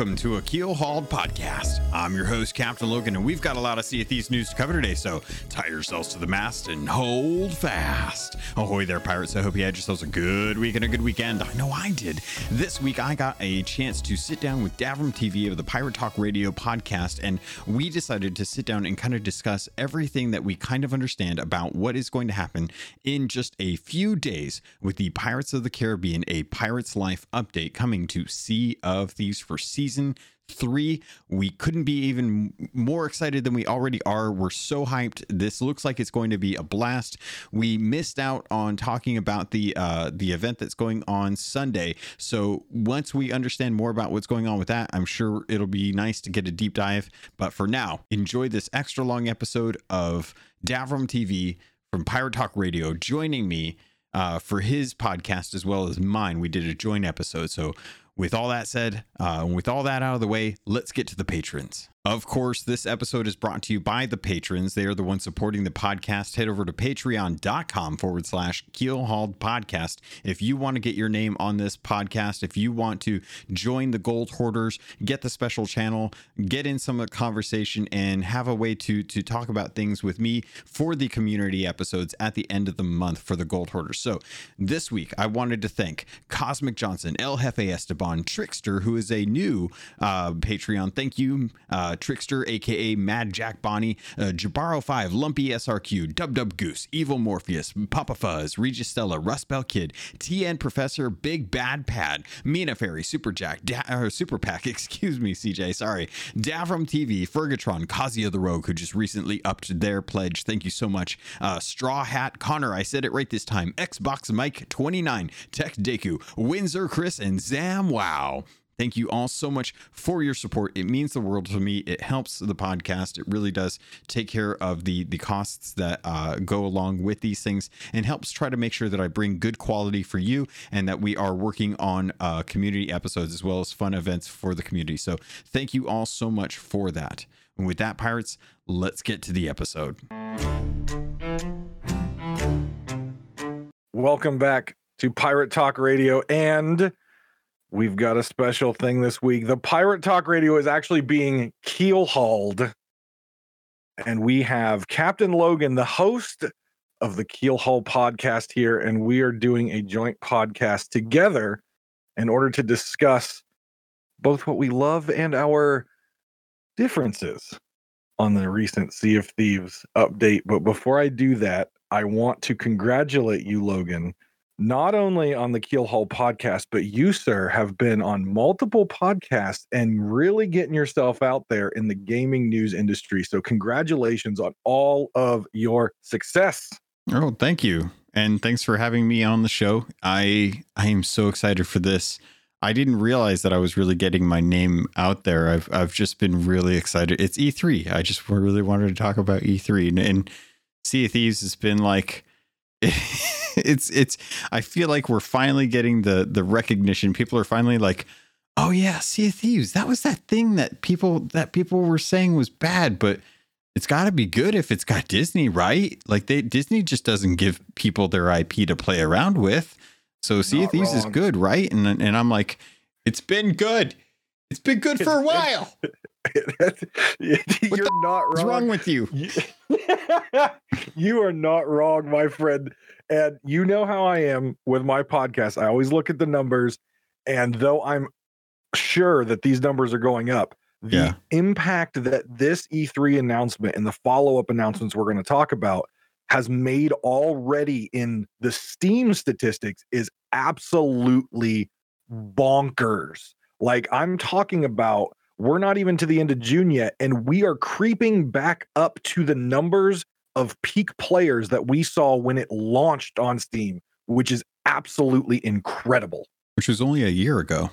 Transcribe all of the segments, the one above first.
Welcome to a Keel Hauled podcast. I'm your host, Captain Logan, and we've got a lot of Sea of Thieves news to cover today, so tie yourselves to the mast and hold fast. Ahoy there, pirates. I hope you had yourselves a good week and a good weekend. I know I did. This week, I got a chance to sit down with Davram TV of the Pirate Talk Radio podcast, and we decided to sit down and kind of discuss everything that we kind of understand about what is going to happen in just a few days with the Pirates of the Caribbean, a Pirate's Life update coming to Sea of Thieves for season three. We couldn't be even more excited than we already are. We're so hyped. This looks like it's going to be a blast. We missed out on talking about the uh, the event that's going on Sunday. So once we understand more about what's going on with that, I'm sure it'll be nice to get a deep dive. But for now, enjoy this extra long episode of Davram TV from Pirate Talk Radio joining me uh, for his podcast as well as mine. We did a joint episode. So with all that said, uh, with all that out of the way, let's get to the patrons. Of course, this episode is brought to you by the patrons. They are the ones supporting the podcast. Head over to patreon.com forward slash keelhauled podcast. If you want to get your name on this podcast, if you want to join the gold hoarders, get the special channel, get in some conversation, and have a way to, to talk about things with me for the community episodes at the end of the month for the gold hoarders. So this week, I wanted to thank Cosmic Johnson, El Jefe Esteban, Trickster, who is a new uh, Patreon. Thank you. Uh, uh, Trickster, aka Mad Jack Bonnie, uh, Jabaro 5, Lumpy SRQ, Dub Dub Goose, Evil Morpheus, Papa Fuzz, Regis Stella, Rust Bell Kid, TN Professor, Big Bad Pad, Mina Fairy, Super Jack, da- uh, Super Pack, excuse me, CJ, sorry, Davram TV, Fergatron, Kazia the Rogue, who just recently upped their pledge. Thank you so much. Uh, Straw Hat Connor, I said it right this time. Xbox Mike 29, Tech Deku, Windsor Chris, and Zam Wow. Thank you all so much for your support. It means the world to me. It helps the podcast. It really does take care of the the costs that uh, go along with these things and helps try to make sure that I bring good quality for you and that we are working on uh, community episodes as well as fun events for the community. So thank you all so much for that. And with that, pirates, let's get to the episode. Welcome back to Pirate Talk Radio and We've got a special thing this week. The Pirate Talk Radio is actually being keel hauled. And we have Captain Logan, the host of the Keel Haul podcast here, and we are doing a joint podcast together in order to discuss both what we love and our differences on the recent Sea of Thieves update. But before I do that, I want to congratulate you, Logan, not only on the Keel Haul podcast, but you, sir, have been on multiple podcasts and really getting yourself out there in the gaming news industry. So, congratulations on all of your success. Oh, thank you. And thanks for having me on the show. I I am so excited for this. I didn't realize that I was really getting my name out there. I've I've just been really excited. It's E3. I just really wanted to talk about E3 and, and Sea of Thieves has been like it's it's I feel like we're finally getting the the recognition. People are finally like, "Oh yeah, Sea of Thieves. That was that thing that people that people were saying was bad, but it's got to be good if it's got Disney, right? Like they Disney just doesn't give people their IP to play around with. So Sea of Thieves wrong. is good, right? And and I'm like, it's been good. It's been good for a while. You're not wrong. What's wrong with you? you are not wrong, my friend. And you know how I am with my podcast. I always look at the numbers, and though I'm sure that these numbers are going up, the yeah. impact that this E3 announcement and the follow up announcements we're going to talk about has made already in the Steam statistics is absolutely bonkers. Like I'm talking about, we're not even to the end of June yet, and we are creeping back up to the numbers of peak players that we saw when it launched on Steam, which is absolutely incredible. Which was only a year ago.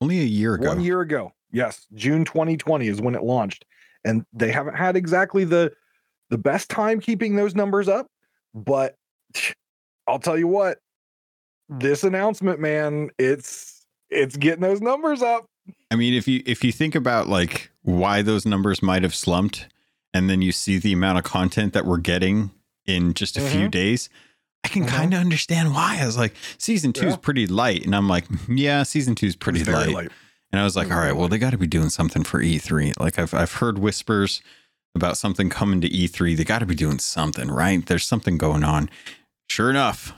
Only a year ago. One year ago. Yes, June 2020 is when it launched. And they haven't had exactly the the best time keeping those numbers up, but I'll tell you what, this announcement, man, it's it's getting those numbers up. I mean, if you if you think about like why those numbers might have slumped, and then you see the amount of content that we're getting in just a mm-hmm. few days, I can mm-hmm. kind of understand why. I was like, season two yeah. is pretty light, and I'm like, yeah, season two is pretty light. light. And I was like, all right, well, they got to be doing something for E3. Like I've I've heard whispers about something coming to E3. They got to be doing something, right? There's something going on. Sure enough,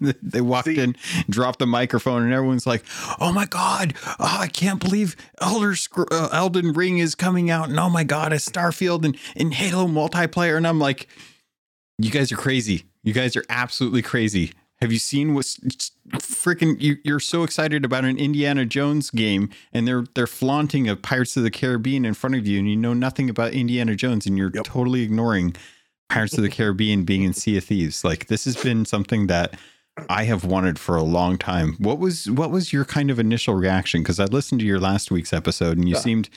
they walked See, in, dropped the microphone, and everyone's like, "Oh my god! Oh, I can't believe Elder Scr- uh, Elden Ring is coming out!" And oh my god, it's Starfield and, and Halo multiplayer. And I'm like, "You guys are crazy! You guys are absolutely crazy! Have you seen what's freaking? You, you're so excited about an Indiana Jones game, and they're they're flaunting a Pirates of the Caribbean in front of you, and you know nothing about Indiana Jones, and you're yep. totally ignoring." Pirates of the Caribbean being in Sea of Thieves. Like this has been something that I have wanted for a long time. What was what was your kind of initial reaction? Because I listened to your last week's episode and you yeah. seemed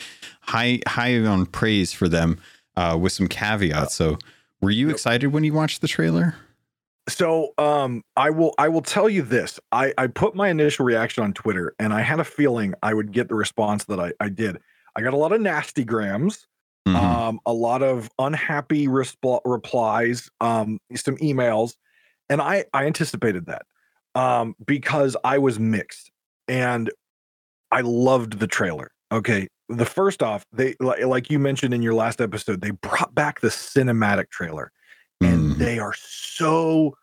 high high on praise for them uh, with some caveats. So were you excited when you watched the trailer? So um, I will I will tell you this. I, I put my initial reaction on Twitter and I had a feeling I would get the response that I, I did. I got a lot of nasty grams mm-hmm. um, a lot of unhappy resp- replies, um, some emails, and I I anticipated that um, because I was mixed and I loved the trailer. Okay, the first off, they like you mentioned in your last episode, they brought back the cinematic trailer, and mm. they are so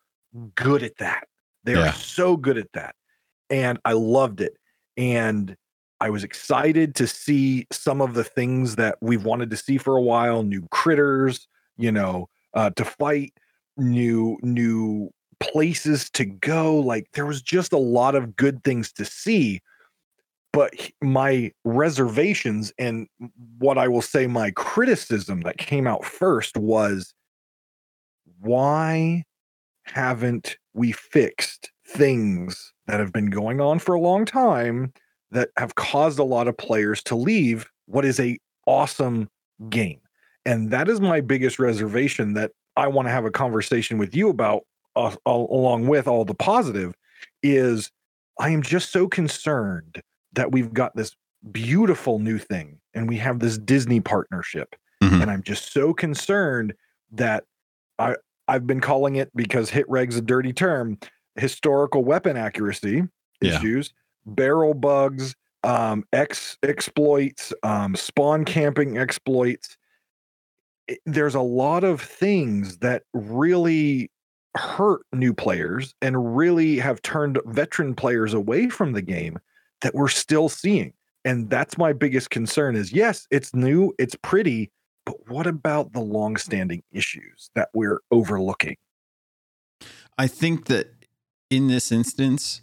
good at that. They yeah. are so good at that, and I loved it. And I was excited to see some of the things that we've wanted to see for a while, new critters, you know, uh, to fight, new new places to go. Like there was just a lot of good things to see. But my reservations and what I will say my criticism that came out first was why haven't we fixed things that have been going on for a long time that have caused a lot of players to leave what is a awesome game. And that is my biggest reservation that I want to have a conversation with you about uh, along with all the positive is I am just so concerned that we've got this beautiful new thing and we have this Disney partnership. Mm-hmm. And I'm just so concerned that I I've been calling it because hit reg's a dirty term, historical weapon accuracy yeah. issues barrel bugs, um, X exploits, um, spawn camping exploits. It, there's a lot of things that really hurt new players and really have turned veteran players away from the game that we're still seeing. And that's my biggest concern is yes, it's new, it's pretty, but what about the long-standing issues that we're overlooking? I think that in this instance,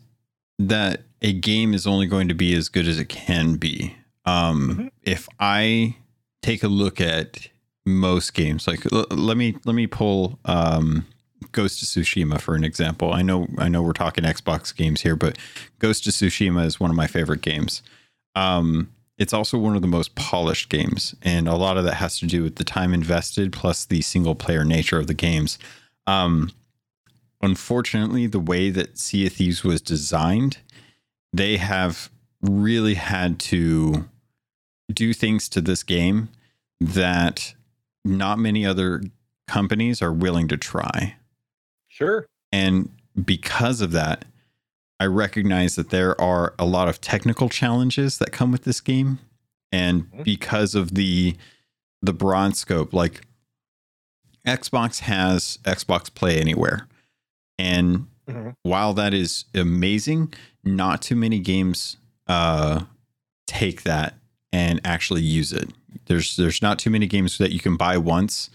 that a game is only going to be as good as it can be. Um, mm-hmm. If I take a look at most games, like l- let me let me pull um, Ghost of Tsushima for an example. I know I know we're talking Xbox games here, but Ghost of Tsushima is one of my favorite games. Um, it's also one of the most polished games, and a lot of that has to do with the time invested plus the single player nature of the games. Um, unfortunately, the way that Sea of Thieves was designed, they have really had to do things to this game that not many other companies are willing to try. Sure. And because of that, I recognize that there are a lot of technical challenges that come with this game. And mm-hmm. because of the the broad scope, like Xbox has Xbox Play Anywhere. And mm-hmm. while that is amazing, not too many games uh, take that and actually use it. There's there's not too many games that you can buy once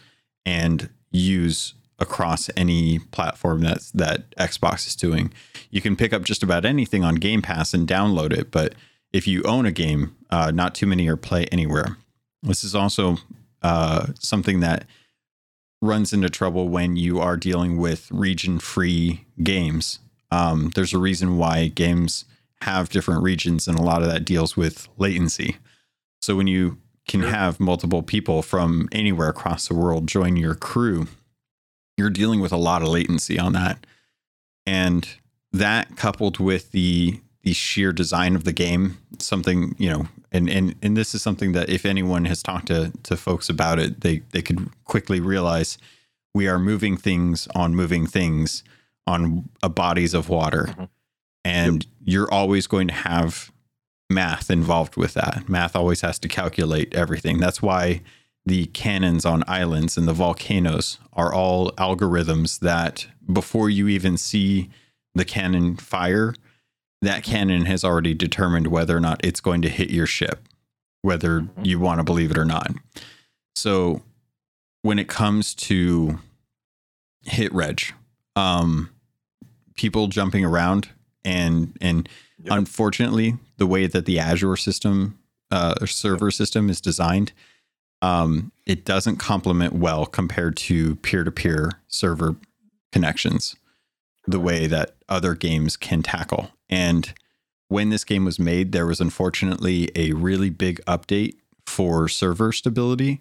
and use across any platform that that Xbox is doing. You can pick up just about anything on Game Pass and download it, but if you own a game, uh, not too many are play anywhere. This is also uh, something that runs into trouble when you are dealing with region free games. Um, there's a reason why games have different regions, and a lot of that deals with latency. So when you can have multiple people from anywhere across the world join your crew, you're dealing with a lot of latency on that. And that coupled with the the sheer design of the game, something, you know, and and and this is something that if anyone has talked to to folks about it, they they could quickly realize we are moving things on moving things on bodies of water. Mm-hmm. And yep. you're always going to have math involved with that. Math always has to calculate everything. That's why the cannons on islands and the volcanoes are all algorithms that before you even see the cannon fire, that cannon has already determined whether or not it's going to hit your ship, whether you want to believe it or not. So when it comes to hit reg, um, people jumping around and and Yep. unfortunately the way that the Azure system uh, server system is designed, um, it doesn't complement well compared to peer to peer server connections the way that other games can tackle. And when this game was made, there was unfortunately a really big update for server stability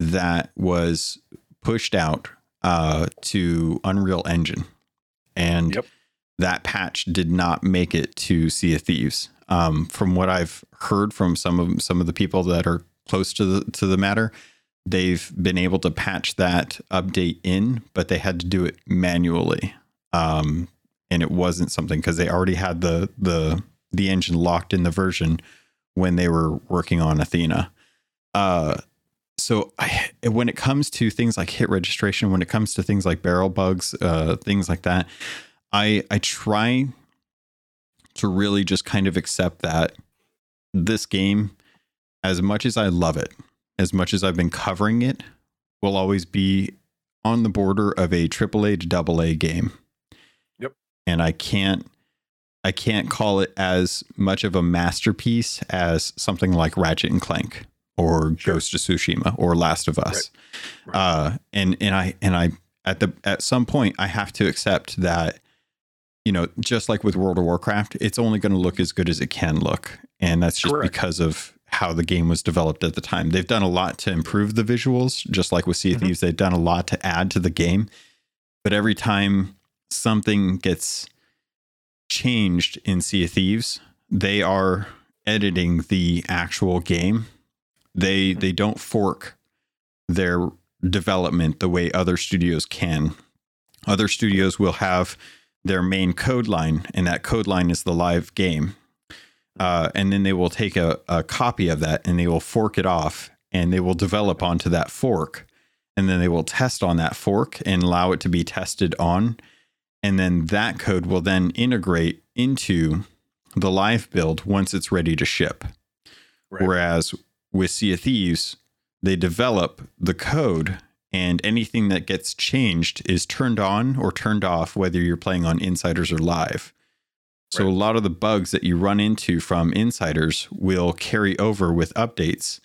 that was pushed out uh, to Unreal Engine. And Yep. that patch did not make it to Sea of Thieves. Um, from what I've heard from some of some of the people that are close to the to the matter, they've been able to patch that update in, but they had to do it manually. Um, and it wasn't something because they already had the the the engine locked in the version when they were working on Athena. Uh, so I, when it comes to things like hit registration, when it comes to things like barrel bugs, uh, things like that, I I try to really just kind of accept that this game, as much as I love it, as much as I've been covering it, will always be on the border of a AAA to double A game. Yep. And I can't I can't call it as much of a masterpiece as something like Ratchet and Clank or Sure. Ghost of Tsushima or Last of Us. Right. Uh and and I and I at the at some point I have to accept that you know, just like with World of Warcraft, it's only going to look as good as it can look. And that's just Correct. because of how the game was developed at the time. They've done a lot to improve the visuals, just like with Sea of Mhm. Thieves, they've done a lot to add to the game. But every time something gets changed in Sea of Thieves, they are editing the actual game. They they don't fork their development the way other studios can. Other studios will have their main code line, and that code line is the live game. Uh, and then they will take a, a copy of that and they will fork it off and they will develop onto that fork. And then they will test on that fork and allow it to be tested on. And then that code will then integrate into the live build once it's ready to ship. Right. Whereas with Sea of Thieves, they develop the code and anything that gets changed is turned on or turned off, whether you're playing on Insiders or live. So Right. a lot of the bugs that you run into from Insiders will carry over with updates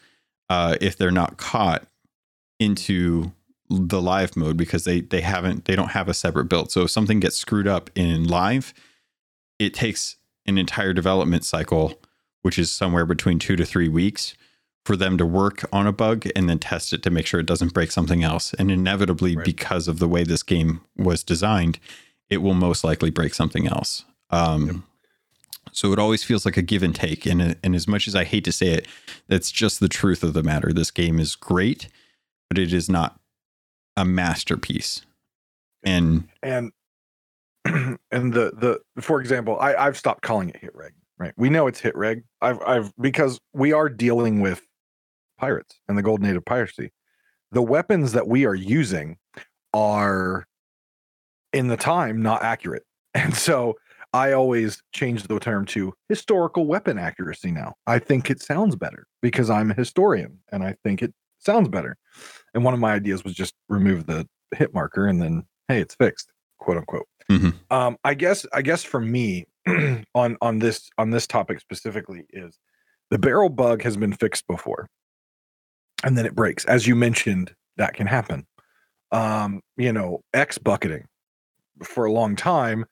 uh, if they're not caught into the live mode because they they haven't they don't have a separate build. So if something gets screwed up in live, it takes an entire development cycle, which is somewhere between two to three weeks, for them to work on a bug and then test it to make sure it doesn't break something else. And inevitably, Right. because of the way this game was designed, it will most likely break something else. Um, Yep. So it always feels like a give and take. And, and as much as I hate to say it, that's just the truth of the matter. This game is great, but it is not a masterpiece. And and and the the for example i i've stopped calling it hit reg right we know it's hit reg i've i've because we are dealing with pirates and the golden age of piracy. The weapons that we are using are in the time not accurate. And so i always change the term to historical weapon accuracy now. I think it sounds better because i'm a historian and i think it sounds better. And one of my ideas was just remove the hit marker and then hey it's fixed quote unquote. Mhm. um i guess i guess for me on on this on this topic specifically is the barrel bug has been fixed before and then it breaks. As you mentioned that can happen. Um you know x bucketing for a long time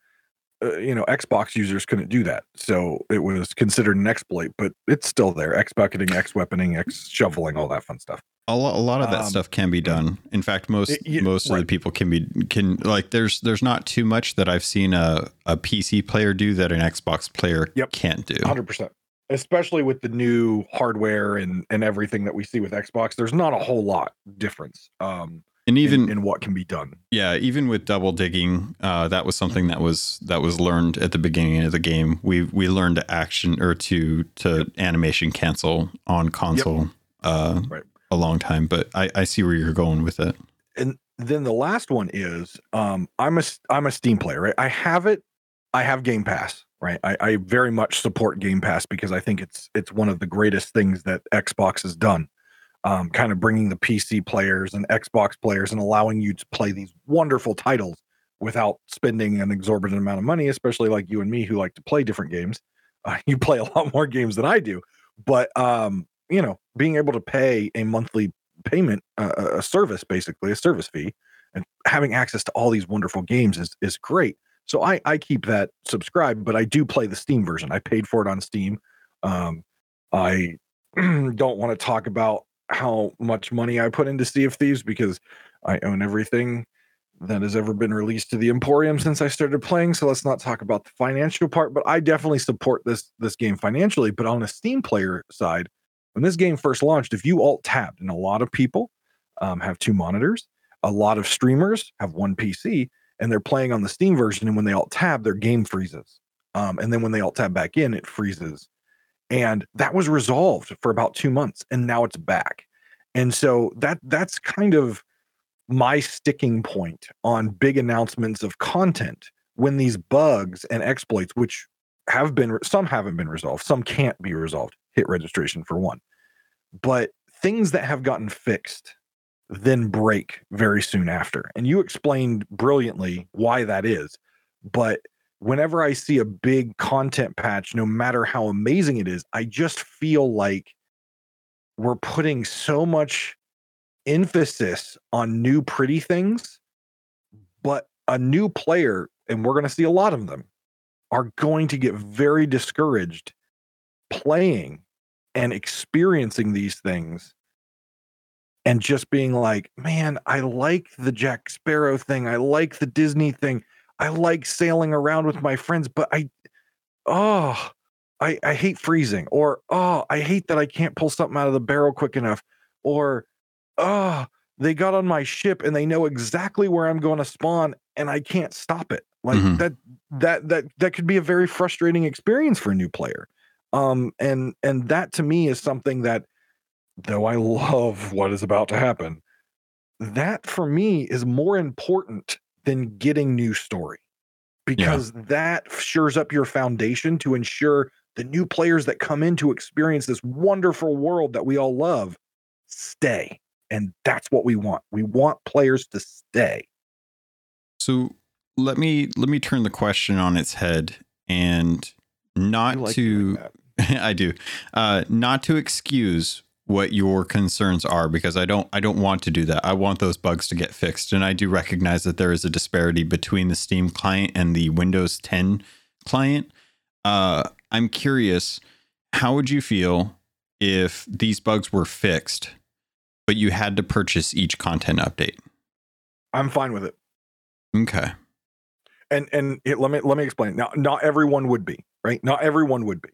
uh, you know xbox users couldn't do that. So it was considered an exploit but it's still there. X bucketing x weaponing x shoveling all that fun stuff. A lot, a lot of that Um, stuff can be done. In fact, most y- most of the people can be can like there's there's not too much that I've seen a, a PC player do that an Xbox player Yep. can't do. 100% especially with the new hardware and and everything that we see with xbox there's not a whole lot difference um and even in, in what can be done. Yeah, even with double digging, uh, that was something that was that was learned at the beginning of the game. We we learned to action or to to animation cancel on console yep. uh, right. a long time, but I, I see where you're going with it. And then the last one is um, I'm a I'm a Steam player, right? I have it. I have Game Pass, right? I, I very much support Game Pass because I think it's it's one of the greatest things that Xbox has done um, kind of bringing the PC players and Xbox players and allowing you to play these wonderful titles without spending an exorbitant amount of money, especially like you and me who like to play different games. Uh, you play a lot more games than I do, but um, you know, being able to pay a monthly payment, uh, a service, basically a service fee, and having access to all these wonderful games is is great. So I I keep that subscribed, but I do play the Steam version. I paid for it on Steam. Um, I don't want to talk about how much money I put into Sea of Thieves because I own everything that has ever been released to the Emporium since I started playing. So let's not talk about the financial part, but I definitely support this this game financially. But on a Steam player side, when this game first launched, if you alt tabbed, and a lot of people um, have two monitors, a lot of streamers have one PC, and they're playing on the Steam version, and when they alt tab, their game freezes. Um, and then when they alt tab back in, it freezes. And that was resolved for about two months and now it's back. And so that that's kind of my sticking point on big announcements of content when these bugs and exploits which have been some haven't been resolved some can't be resolved hit registration for one. But things that have gotten fixed then break very soon after and you explained brilliantly why that is but whenever I see a big content patch, no matter how amazing it is, I just feel like we're putting so much emphasis on new pretty things, but a new player, and we're going to see a lot of them, are going to get very discouraged playing and experiencing these things and just being like, man, I like the Jack Sparrow thing. I like the Disney thing. I like sailing around with my friends, but I, oh, I, I hate freezing, or oh, I hate that I can't pull something out of the barrel quick enough, or oh, they got on my ship and they know exactly where I'm going to spawn and I can't stop it. Like mm-hmm. that, that, that, that could be a very frustrating experience for a new player. Um, and, and that to me is something that, though I love what is about to happen, that for me is more important than getting new story because yeah. that shores up your foundation to ensure the new players that come in to experience this wonderful world that we all love stay. And that's what we want. We want players to stay. So let me let me turn the question on its head and not like to I do. Uh not to excuse what your concerns are because I don't I don't want to do that. I want those bugs to get fixed and I do recognize that there is a disparity between the Steam client and the Windows 10 client. Uh, I'm curious, how would you feel if these bugs were fixed, but you had to purchase each content update? I'm fine with it. Okay. And and it, let me let me explain. Now, not everyone would be right. Not everyone would be,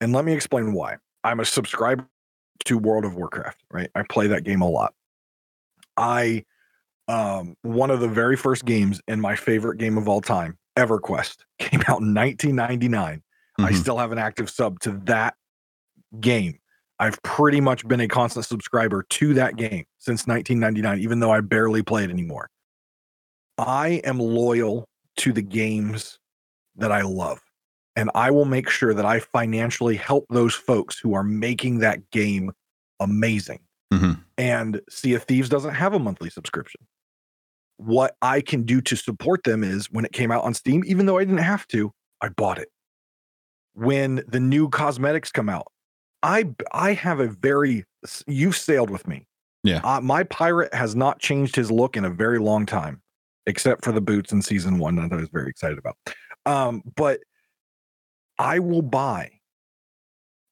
and let me explain why. I'm a subscriber to World of Warcraft, right? I play that game a lot. I um one of the very first games in my favorite game of all time, EverQuest, came out in 1999. Mm-hmm. I still have an active sub to that game. I've pretty much been a constant subscriber to that game since 1999 even though I barely play it anymore. I am loyal to the games that I love and I will make sure that I financially help those folks who are making that game amazing. Mm-hmm. And Sea of Thieves doesn't have a monthly subscription. What I can do to support them is when it came out on Steam, even though I didn't have to, I bought it. When the new cosmetics come out, I I have a very you've sailed with me. Yeah. Uh, my pirate has not changed his look in a very long time, except for the boots in season one that I was very excited about. Um, but I will buy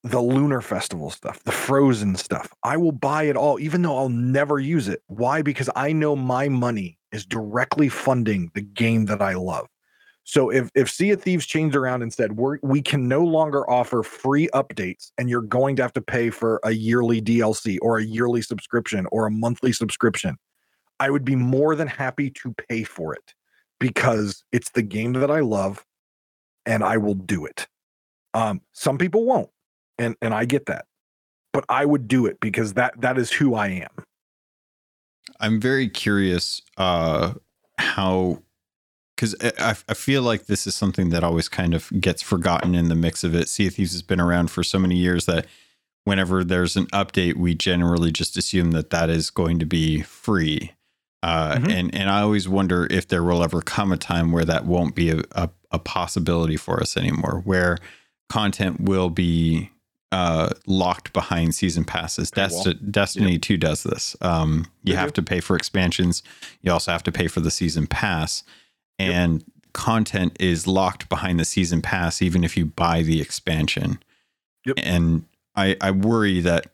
the lunar festival stuff, the frozen stuff. I will buy it all, even though I'll never use it. Why? Because I know my money is directly funding the game that I love. So if if Sea of Thieves changed around and said we we can no longer offer free updates and you're going to have to pay for a yearly DLC or a yearly subscription or a monthly subscription, I would be more than happy to pay for it because it's the game that I love and I will do it. Um, some people won't, and and I get that, but I would do it because that that is who I am. I'm very curious uh, how, because I, I feel like this is something that always kind of gets forgotten in the mix of it. Sea of Thieves has been around for so many years that whenever there's an update, we generally just assume that that is going to be free. Uh, mm-hmm. And and I always wonder if there will ever come a time where that won't be a, a, a possibility for us anymore, where content will be uh, locked behind season passes. Desti- Destiny yep. 2 does this. Um, you have to pay for expansions. You also have to pay for the season pass. And yep. content is locked behind the season pass, even if you buy the expansion. Yep. And I, I worry that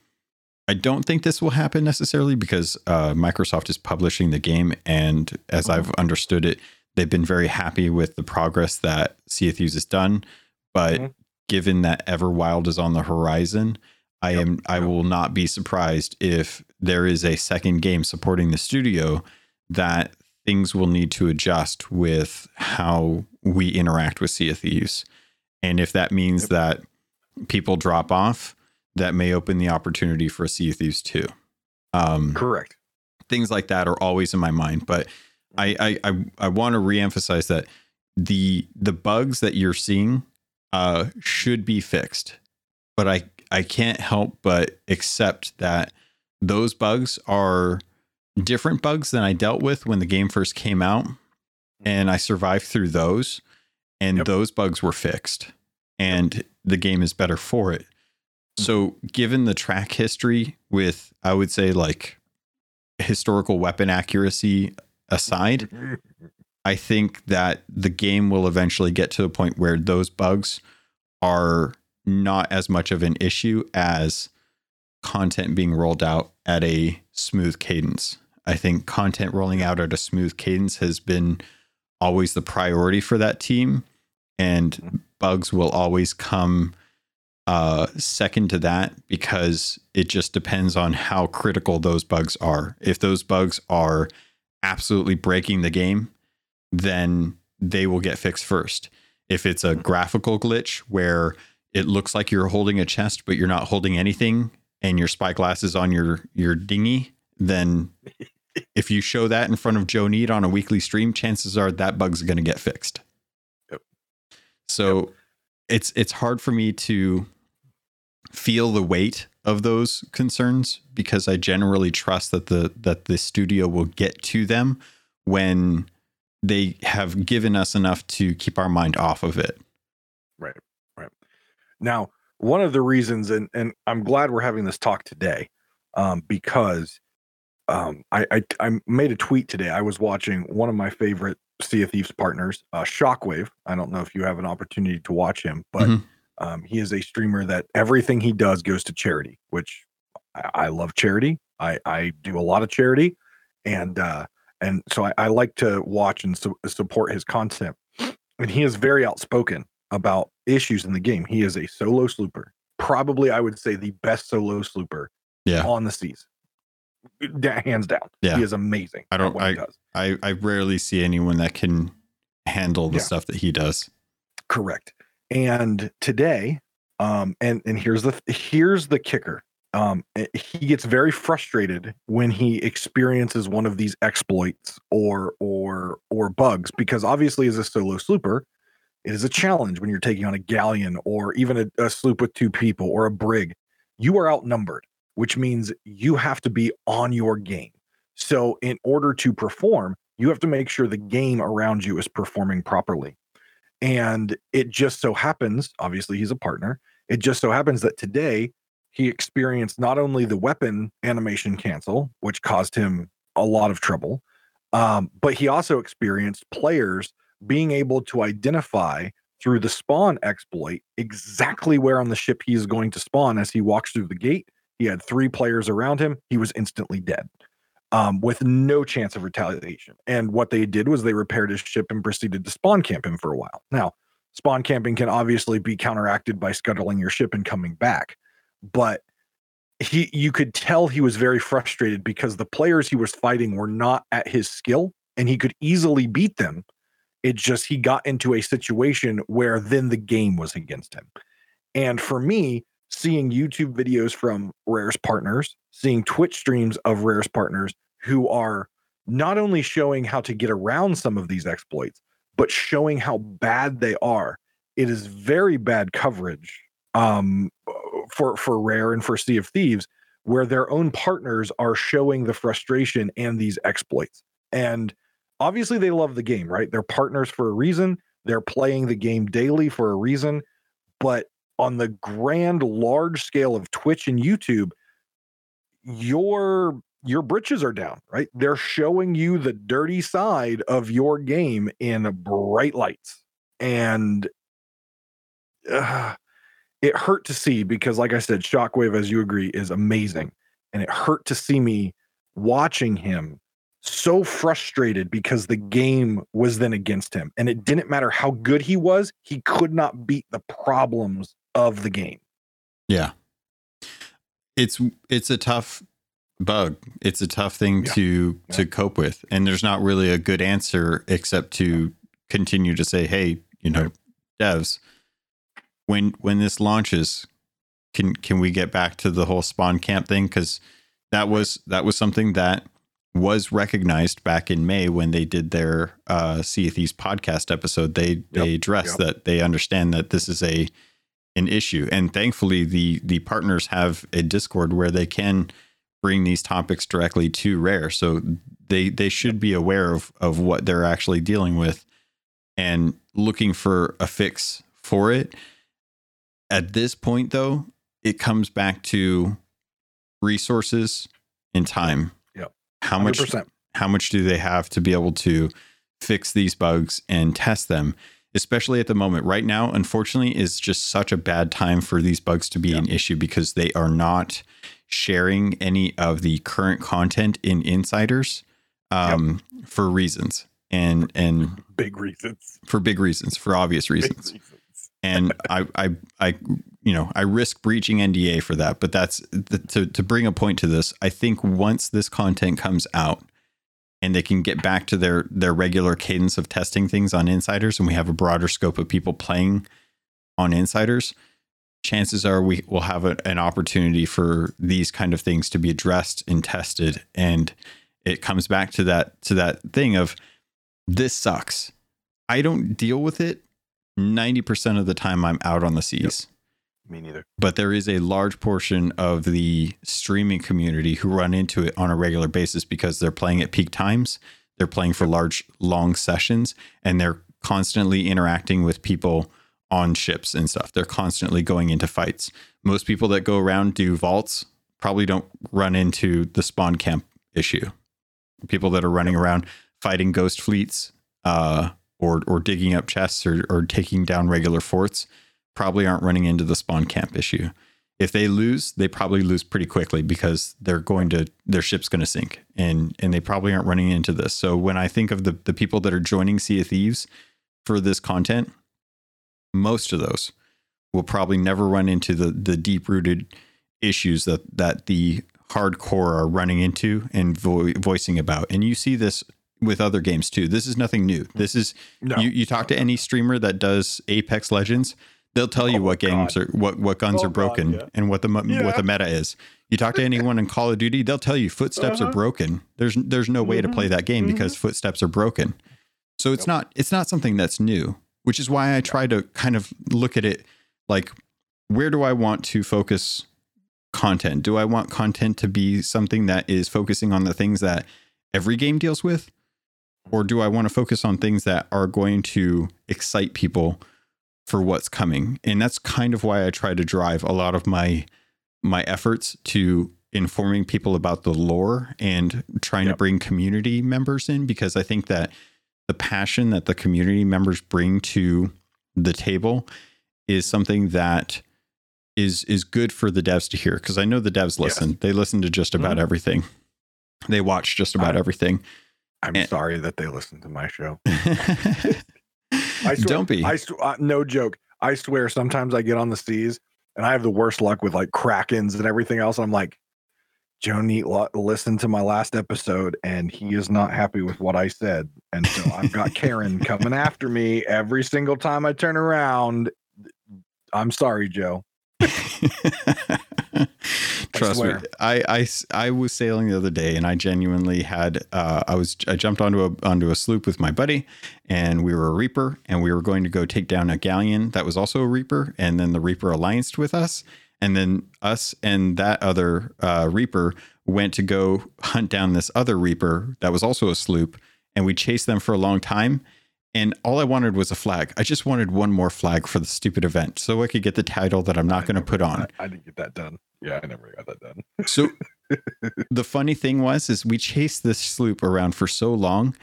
I don't think this will happen necessarily because uh, Microsoft is publishing the game. And as mm-hmm. I've understood it, they've been very happy with the progress that Sea of Thieves has done. But mm-hmm given that Everwild is on the horizon, I yep. am I will not be surprised if there is a second game supporting the studio that things will need to adjust with how we interact with Sea of Thieves. And if that means yep. that people drop off, that may open the opportunity for Sea of Thieves too. Um, Correct. Things like that are always in my mind, but I I I, I want to reemphasize that the the bugs that you're seeing uh, should be fixed. But I, I can't help but accept that those bugs are different bugs than I dealt with when the game first came out. And I survived through those, and yep. those bugs were fixed, and the game is better for it. So, given the track history, with I would say like historical weapon accuracy aside, I think that the game will eventually get to a point where those bugs are not as much of an issue as content being rolled out at a smooth cadence. I think content rolling out at a smooth cadence has been always the priority for that team, and bugs will always come uh, second to that because it just depends on how critical those bugs are. If those bugs are absolutely breaking the game, then they will get fixed first. If it's a graphical glitch where it looks like you're holding a chest but you're not holding anything and your spyglass is on your your dinghy, then if you show that in front of Joe Neate on a weekly stream, chances are that bug's going to get fixed. Yep. So yep. it's it's hard for me to feel the weight of those concerns because I generally trust that the that the studio will get to them when they have given us enough to keep our mind off of it. Right. Right. Now, one of the reasons, and and I'm glad we're having this talk today, um, because um, I, I I made a tweet today. I was watching one of my favorite Sea of Thieves partners, uh, Shockwave. I don't know if you have an opportunity to watch him, but mm-hmm. um, he is a streamer that everything he does goes to charity, which I, I love charity. I I do a lot of charity, and uh, and so I, I like to watch and su- support his content. And he is very outspoken about issues in the game. He is a solo slooper, probably I would say the best solo slooper yeah. on the seas, hands down. Yeah, he is amazing. I don't. I, I I rarely see anyone that can handle the yeah. stuff that he does. Correct. And today, um, and and here's the here's the kicker um, eh, he gets very frustrated when he experiences one of these exploits or or or bugs because obviously as a solo slooper it is a challenge when you're taking on a galleon or even a, a sloop with two people or a brig. You are outnumbered which means you have to be on your game. So in order to perform you have to make sure the game around you is performing properly. And it just so happens obviously he's a partner. It just so happens that today he experienced not only the weapon animation cancel, which caused him a lot of trouble, um, but he also experienced players being able to identify through the spawn exploit exactly where on the ship he is going to spawn as he walks through the gate. He had three players around him. He was instantly dead um, with no chance of retaliation. And what they did was they repaired his ship and proceeded to spawn camp him for a while. Now, spawn camping can obviously be counteracted by scuttling your ship and coming back but he you could tell he was very frustrated because the players he was fighting were not at his skill and he could easily beat them. It just he got into a situation where then the game was against him. And for me, seeing YouTube videos from Rare's partners, seeing Twitch streams of Rare's partners who are not only showing how to get around some of these exploits, but showing how bad they are. It is very bad coverage um, for for Rare and for Sea of Thieves, where their own partners are showing the frustration and these exploits. And obviously, they love the game, right? They're partners for a reason. They're playing the game daily for a reason. But on the grand, large scale of Twitch and YouTube, your your britches are down, right? They're showing you the dirty side of your game in bright lights. And uh, it hurt to see because, like I said, Shockwave, as you agree, is amazing. And it hurt to see me watching him so frustrated because the game was then against him. And it didn't matter how good he was, he could not beat the problems of the game. Yeah. It's it's a tough bug. It's a tough thing yeah. to yeah. to cope with, and there's not really a good answer except to continue to say, "Hey, you know, devs, when when this launches, can can we get back to the whole spawn camp thing? Because that was that was something that was recognized back in May when they did their uh, Sea of Thieves podcast episode. They yep. they addressed yep. that they understand that this is a an issue, and thankfully the the partners have a Discord where they can bring these topics directly to Rare. So they they should be aware of of what they're actually dealing with and looking for a fix for it. At this point though, it comes back to resources and time. Yep. How much 100%. how much do they have to be able to fix these bugs and test them? especially at the moment right now unfortunately is just such a bad time for these bugs to be yep. an issue because they are not sharing any of the current content in insiders um, yep. for reasons and and big reasons for big reasons for obvious reasons. reasons. And I I I you know I risk breaching NDA for that, but that's the, to to bring a point to this. I think once this content comes out and they can get back to their their regular cadence of testing things on insiders and we have a broader scope of people playing on insiders chances are we will have a, an opportunity for these kind of things to be addressed and tested and it comes back to that to that thing of this sucks i don't deal with it 90% of the time i'm out on the seas yep. me neither but there is a large portion of the streaming community who run into it on a regular basis because they're playing at peak times they're playing for large long sessions and they're constantly interacting with people on ships and stuff. They're constantly going into fights. Most people that go around do vaults probably don't run into the spawn camp issue. People that are running around fighting ghost fleets uh, or or digging up chests or, or taking down regular forts probably aren't running into the spawn camp issue. If they lose, they probably lose pretty quickly because they're going to their ship's going to sink and and they probably aren't running into this. So when I think of the the people that are joining Sea of Thieves for this content, most of those will probably never run into the the deep rooted issues that that the hardcore are running into and vo- voicing about. And you see this with other games too. This is nothing new. This is no. you, you talk to any streamer that does Apex Legends, they'll tell you oh what games God. are what what guns oh are broken God, yeah. and what the yeah. what the meta is. You talk to anyone in Call of Duty, they'll tell you footsteps uh-huh. are broken. There's there's no way mm-hmm. to play that game mm-hmm. because footsteps are broken. So it's not it's not something that's new which is why I try to kind of look at it like where do I want to focus content? Do I want content to be something that is focusing on the things that every game deals with? Or do I want to focus on things that are going to excite people for what's coming? And that's kind of why I try to drive a lot of my my efforts to informing people about the lore and trying yep. to bring community members in because I think that the passion that the community members bring to the table is something that is is good for the devs to hear because I know the devs listen. Yes. They listen to just about mm-hmm. everything. They watch just about everything. I'm and, sorry that they listen to my show. I swear, Don't be. I sw- uh, no joke. I swear. Sometimes I get on the seas and I have the worst luck with like krakens and everything else. I'm like, Joe Neate listened to my last episode, and he is not happy with what I said, and so I've got Karen coming after me every single time I turn around. I'm sorry, Joe. Trust me, I, I, I, I s- I was sailing the other day, and I genuinely had uh, I was I jumped onto a onto a sloop with my buddy, and we were a reaper, and we were going to go take down a galleon that was also a reaper, and then the reaper allianced with us, and then us and that other uh, reaper went to go hunt down this other reaper that was also a sloop, and we chased them for a long time. And all I wanted was a flag. I just wanted one more flag for the stupid event so I could get the title that I'm not going to put on. I, I didn't get that done. Yeah, I never got that done. So the funny thing was is we chased this sloop around for so long.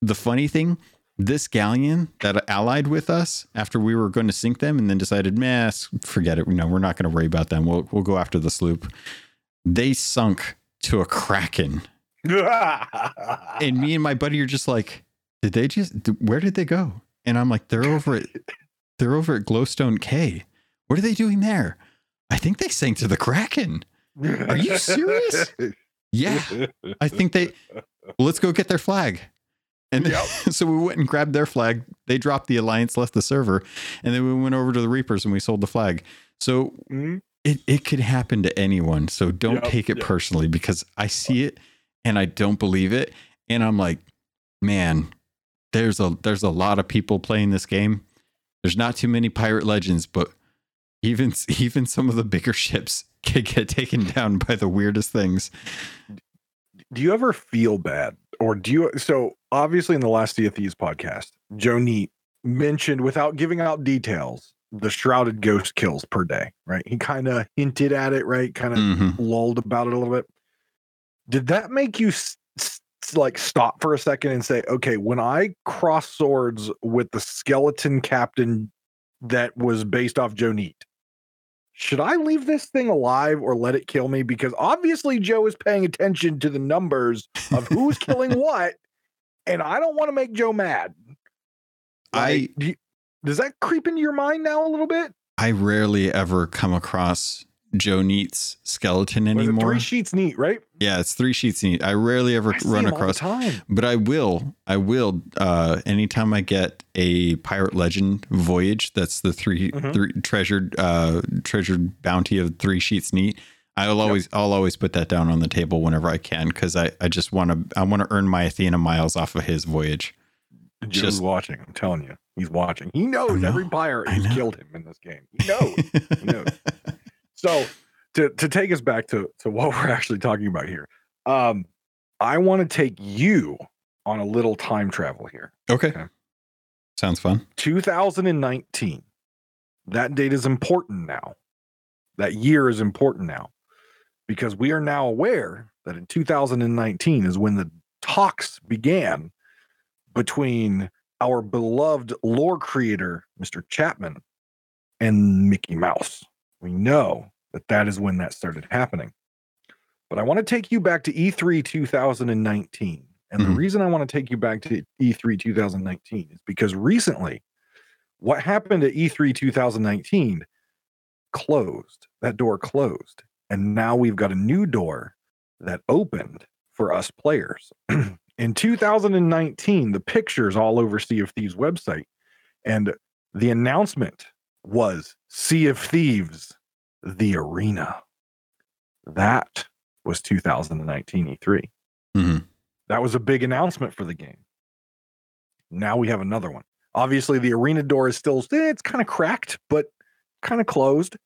The funny thing, this galleon that allied with us after we were going to sink them and then decided, meh, s- forget it. You know, we're not going to worry about them. We'll we'll go after the sloop. They sunk to a kraken. And me and my buddy are just like, did they just where did they go? And I'm like, they're over at they're over at Glowstone Cay. What are they doing there? I think they sank to the Kraken. Are you serious? Yeah. I think they well, let's go get their flag. And Yep. so we went and grabbed their flag. They dropped the alliance, left the server, and then we went over to the Reapers and we sold the flag. So Mhm. it, it could happen to anyone. So don't Yep, take it yep. personally because I see it and I don't believe it. And I'm like, man, there's a there's a lot of people playing this game. There's not too many pirate legends, but even even some of the bigger ships can get taken down by the weirdest things. do you ever feel bad or do you so obviously in the last Sea of Thieves podcast Joe Neate mentioned without giving out details the shrouded ghost kills per day right he kind of hinted at it right kind of Mhm. lulled about it a little bit did that make you s- s- like stop for a second and say okay when i cross swords with the skeleton captain that was based off Joe Neate should I leave this thing alive or let it kill me? Because obviously Joe is paying attention to the numbers of who's killing what, and I don't want to make Joe mad. I do you- does that creep into your mind now a little bit? I rarely ever come across Joe Neate's skeleton anymore. three sheets neat, right? yeah, it's three sheets neat. I rarely ever I run him all the across time. but I will. I will. Uh, anytime I get a pirate legend voyage, that's the 3 Mhm. three treasured uh, treasured bounty of three sheets neat. I'll always I'll always put that down on the table whenever I can because I, I just want to I want to earn my Athena miles off of his voyage. Joe's Just- watching. I'm telling you, he's watching. He knows know. every pirate who's killed him in this game. He knows. He knows. So to to take us back to to what we're actually talking about here um i want to take you on a little time travel here okay. Okay. Sounds fun. 2019 that date is important now that year is important now because we are now aware that in 2019 is when the talks began between our beloved lore creator mr chapman and mickey mouse we know that that is when that started happening but i want to take you back to E e3 2019 and the Mhm. reason i want to take you back to E e3 2019 is because recently what happened at E E3 2019 closed. That door closed. And now we've got a new door that opened for us players. In 2019, the pictures all over Sea of Thieves website, and the announcement was Sea of Thieves, the arena. That was 2019 E3. Mhm. That was a big announcement for the game. Now we have another one. Obviously, the arena door is still eh, it's kind of cracked, but kind of closed.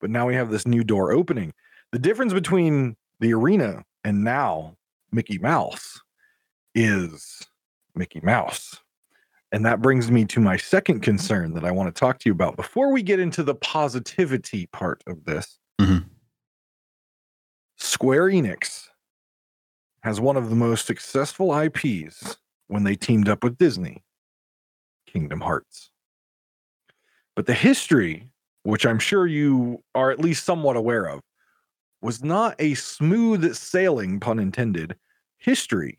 But now we have this new door opening. The difference between the arena and now Mickey Mouse is Mickey Mouse. And that brings me to my second concern that I want to talk to you about before we get into the positivity part of this. Mhm. Square Enix has one of the most successful IPs when they teamed up with Disney Kingdom Hearts. But the history, which I'm sure you are at least somewhat aware of, was not a smooth sailing, pun intended, history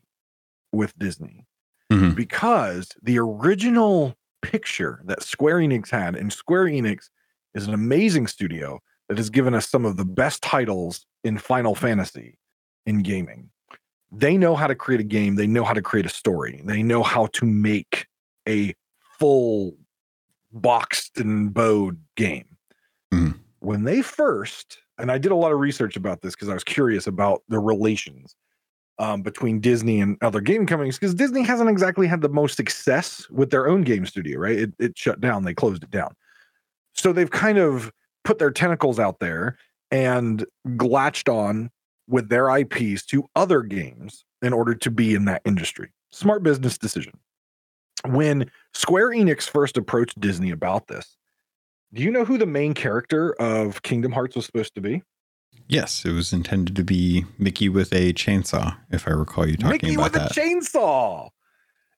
with Disney Mhm. because the original picture that Square Enix had, and Square Enix is an amazing studio that has given us some of the best titles in Final Fantasy in gaming. They know how to create a game, they know how to create a story, they know how to make a full boxed and bowed game. Mhm. When they first, and I did a lot of research about this because I was curious about the relations um, between Disney and other gaming companies because Disney hasn't exactly had the most success with their own game studio, right? It, it shut down, they closed it down. So they've kind of put their tentacles out there and glatched on with their IPs to other games in order to be in that industry. Smart business decision. When Square Enix first approached Disney about this, do you know who the main character of Kingdom Hearts was supposed to be? Yes, it was intended to be Mickey with a chainsaw, if I recall you talking Mickey about that. Mickey with a chainsaw.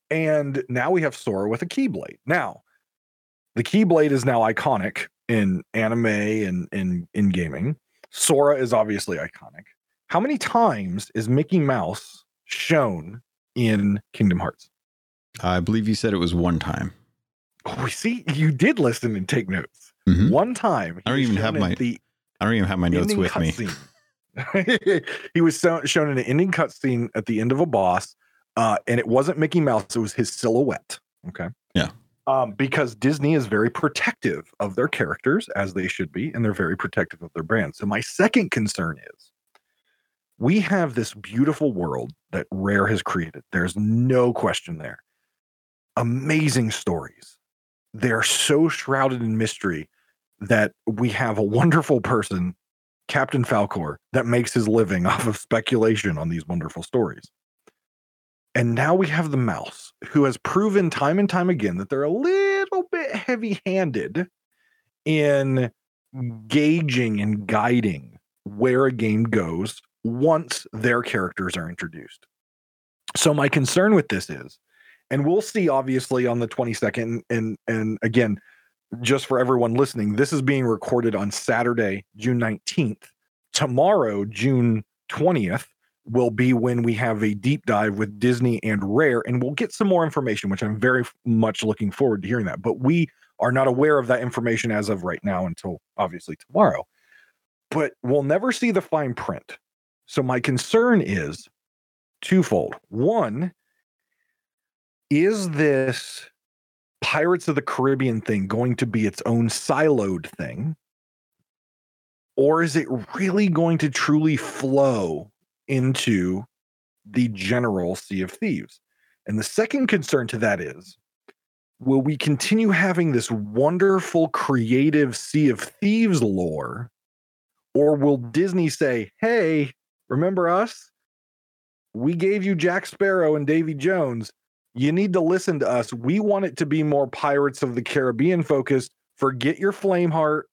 And now we have Sora with a keyblade. Now, the keyblade is now iconic in anime and in in gaming. Sora is obviously iconic. How many times is Mickey Mouse shown in Kingdom Hearts? I believe you said it was one time. Oh, we see you did listen and take notes. Mhm. One time, I don't even have my the I don't even have my notes with me. he was so, shown in an ending cutscene at the end of a boss, uh, and it wasn't Mickey Mouse; it was his silhouette. Okay. Yeah. Um, because Disney is very protective of their characters, as they should be, and they're very protective of their brand. So my second concern is, we have this beautiful world that Rare has created. There's no question there. Amazing stories. They're so shrouded in mystery that we have a wonderful person, Captain Falcore, that makes his living off of speculation on these wonderful stories. And now we have the mouse, who has proven time and time again that they're a little bit heavy handed in gauging and guiding where a game goes once their characters are introduced. So, my concern with this is, and we'll see obviously on the 22nd, and, and again, just for everyone listening, this is being recorded on Saturday, June 19th. Tomorrow, June 20th, will be when we have a deep dive with Disney and Rare, and we'll get some more information, which I'm very much looking forward to hearing that. But we are not aware of that information as of right now until obviously tomorrow. But we'll never see the fine print. So my concern is twofold. One, is this Pirates of the Caribbean thing going to be its own siloed thing? Or is it really going to truly flow into the general Sea of Thieves? And the second concern to that is will we continue having this wonderful creative Sea of Thieves lore? Or will Disney say, hey, remember us? We gave you Jack Sparrow and Davy Jones you need to listen to us. We want it to be more Pirates of the Caribbean focused. Forget your Flameheart,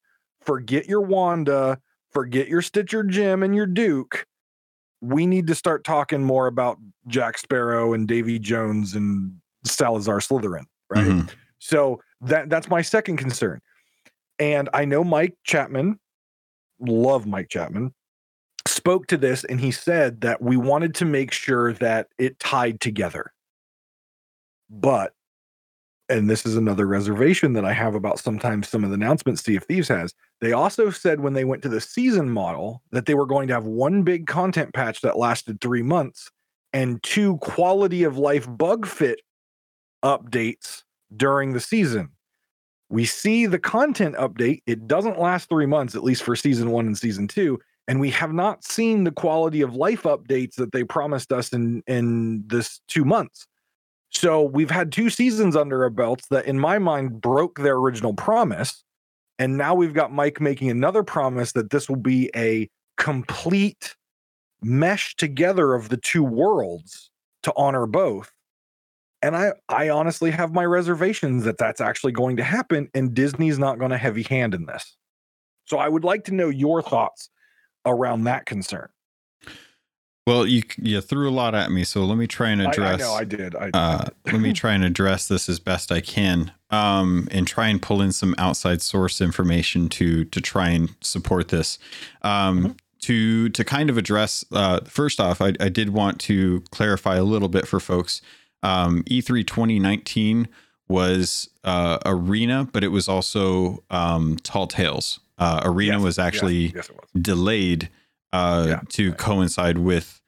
forget your Wanda, forget your Stitcher Jim and your Duke. We need to start talking more about Jack Sparrow and Davy Jones and Salazar Slytherin, right? Mhm. So that that's my second concern. And I know Mike Chapman, love Mike Chapman, spoke to this and he said that we wanted to make sure that it tied together. But, and this is another reservation that I have about sometimes some of the announcements Sea of Thieves has. They also said when they went to the season model that they were going to have one big content patch that lasted three months and two quality of life bug fit updates during the season. We see the content update. It doesn't last three months, at least for season one and season two. And we have not seen the quality of life updates that they promised us in, in this two months. So we've had two seasons under our belts that, in my mind, broke their original promise. And now we've got Mike making another promise that this will be a complete mesh together of the two worlds to honor both. And I, I honestly have my reservations that that's actually going to happen, and Disney's not going to heavy hand in this. So I would like to know your thoughts around that concern. Well, you you threw a lot at me, so let me try and address. I, know I did. I, uh, let me try and address this as best I can, um, and try and pull in some outside source information to to try and support this. Um, Mhm. To to kind of address, uh, first off, I, I did want to clarify a little bit for folks. Um, E3 2019 was uh, Arena, but it was also um, Tall Tales. Uh, Arena Yes, was actually yes, yes, was. delayed uh, Yeah, to right. coincide with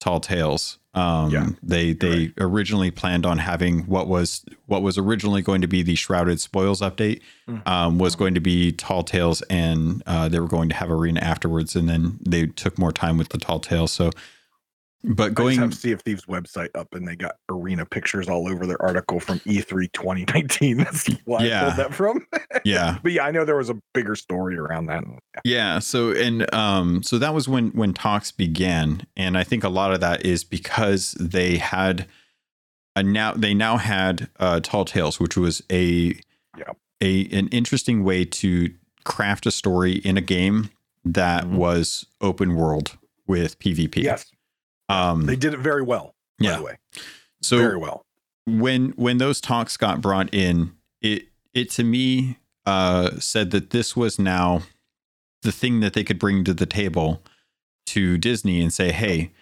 Tall Tales. Um, Yeah, they they originally planned on having what was what was originally going to be the Shrouded Spoils update Mhm. um, was going to be Tall Tales, and uh, they were going to have Arena afterwards, and then they took more time with the Tall Tales. So, but I going have Sea of Thieves website up, and they got arena pictures all over their article from E E3 2019. That's why I Yeah. pulled that from. yeah but yeah, I know there was a bigger story around that. Yeah. So and um so that was when when talks began, and I think a lot of that is because they had a now they now had uh, Tall Tales, which was a Yeah. a an interesting way to craft a story in a game that Mhm. was open world with PvP. Yes, Um. they did it very well. By yeah. the way, So very well. when when those talks got brought in, it it to me uh, said that this was now the thing that they could bring to the table to Disney and say, "Hey,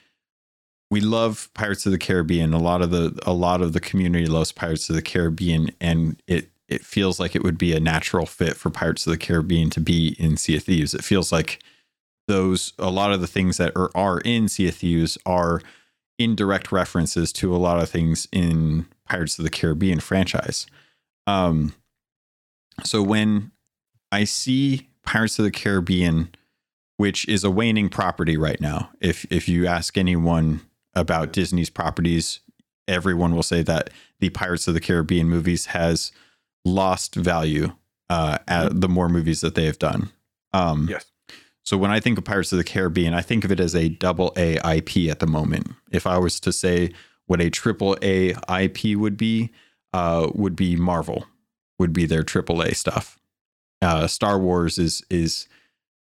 we love Pirates of the Caribbean. A lot of the a lot of the community loves Pirates of the Caribbean, and it it feels like it would be a natural fit for Pirates of the Caribbean to be in Sea of Thieves. It feels like those a lot of the things that are, are in Sea of Thieves are." indirect references to a lot of things in Pirates of the Caribbean franchise. Um, so when I see Pirates of the Caribbean, which is a waning property right now, if if you ask anyone about Disney's properties, everyone will say that the Pirates of the Caribbean movies has lost value uh, at the more movies that they have done. Um, Yes. So when I think of Pirates of the Caribbean, I think of it as a double A IP at the moment. If I was to say what a triple A IP would be, uh, would be Marvel, would be their triple A stuff. Uh, Star Wars is is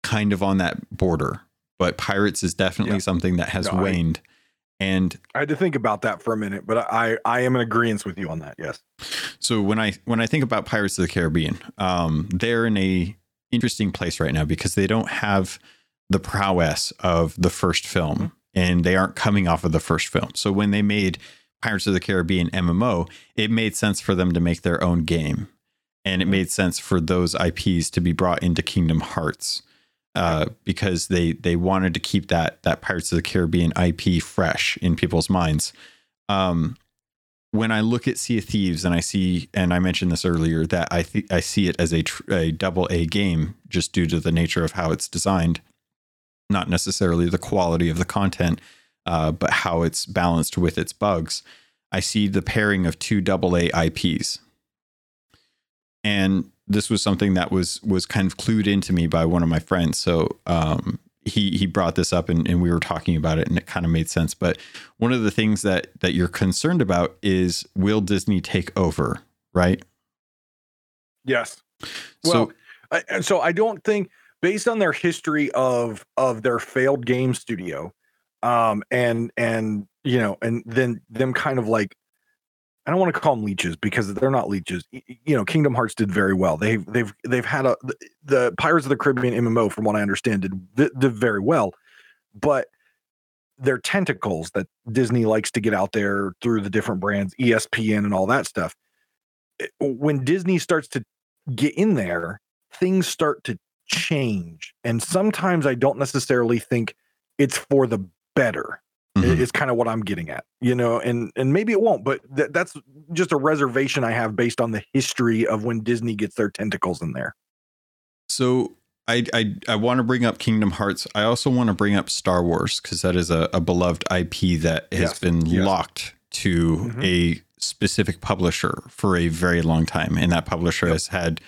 kind of on that border, but Pirates is definitely Yeah. something that has No, I- waned. And I had to think about that for a minute, but I I am in agreement with you on that. Yes. So when I when I think about Pirates of the Caribbean, um, they're in a interesting place right now because they don't have the prowess of the first film, and they aren't coming off of the first film. So when they made Pirates of the Caribbean MMO, it made sense for them to make their own game, and it made sense for those IPs to be brought into Kingdom Hearts. Uh, because they they wanted to keep that that Pirates of the Caribbean IP fresh in people's minds. Um, when I look at Sea of Thieves and I see, and I mentioned this earlier, that I th- I see it as a, tr- a double A game just due to the nature of how it's designed, not necessarily the quality of the content, uh, but how it's balanced with its bugs. I see the pairing of two double A IPs, and this was something that was was kind of clued into me by one of my friends. So um, he he brought this up and, and we were talking about it, and it kind of made sense. But one of the things that that you're concerned about is will Disney take over, right? Yes. so Well, I, and so I don't think, based on their history of of their failed game studio, um, and and you know, and then them kind of like, I don't want to call them leeches because they're not leeches. You know, Kingdom Hearts did very well. They've they've they've had a the, Pirates of the Caribbean MMO, from what I understand, did did very well, but their tentacles that Disney likes to get out there through the different brands, ESPN and all that stuff. Eh, when Disney starts to get in there, things start to change. And sometimes I don't necessarily think it's for the better. Mhm. Is kind of what I'm getting at, you know, and and maybe it won't, but th- that's just a reservation I have based on the history of when Disney gets their tentacles in there. So I I, I want to bring up Kingdom Hearts. I also want to bring up Star Wars because that is a, a beloved IP that has Yes, been yes. locked to Mhm. a specific publisher for a very long time, and that publisher Yep. has had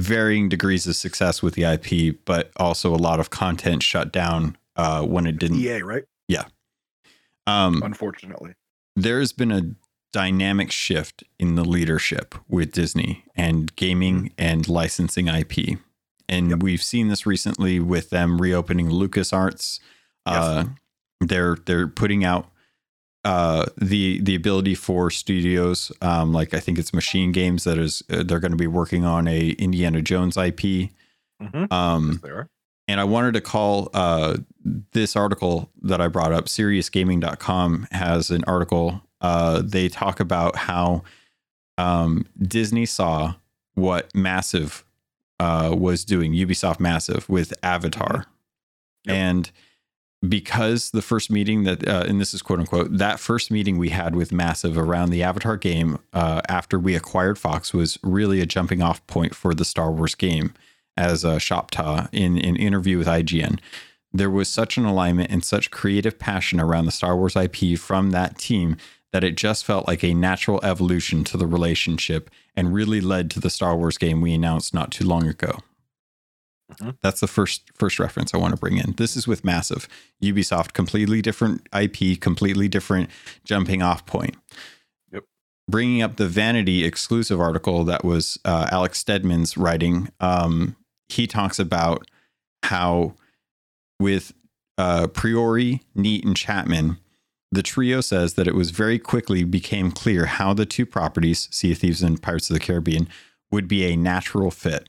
varying degrees of success with the IP, but also a lot of content shut down uh, when it didn't. EA, right? Um, Unfortunately. there has been a dynamic shift in the leadership with Disney and gaming and licensing IP. And Yep. we've seen this recently with them reopening LucasArts. Uh, they're they're putting out uh, the the ability for studios, um, like I think it's Machine Games, that is uh, they're going to be working on a Indiana Jones IP. Mhm. Um, Yes, they are. and I wanted to call uh, this article that I brought up. SeriousGaming.com has an article. Uh, they talk about how um, Disney saw what Massive uh, was doing, Ubisoft Massive with Avatar, Yep. and because the first meeting that, uh, and this is quote unquote, that first meeting we had with Massive around the Avatar game uh, after we acquired Fox was really a jumping off point for the Star Wars game. As uh, Shoptaw in an interview with IGN, there was such an alignment and such creative passion around the Star Wars IP from that team that it just felt like a natural evolution to the relationship and really led to the Star Wars game we announced not too long ago. Mhm. That's the first first reference I want to bring in. This is with Massive. Ubisoft completely different IP, completely different jumping off point. Yep. Bringing up the Vanity exclusive article that was uh, Alex Stedman's writing, um, he talks about how with uh, Priore, Neate, and Chapman, the trio says that it was very quickly became clear how the two properties, Sea of Thieves and Pirates of the Caribbean, would be a natural fit.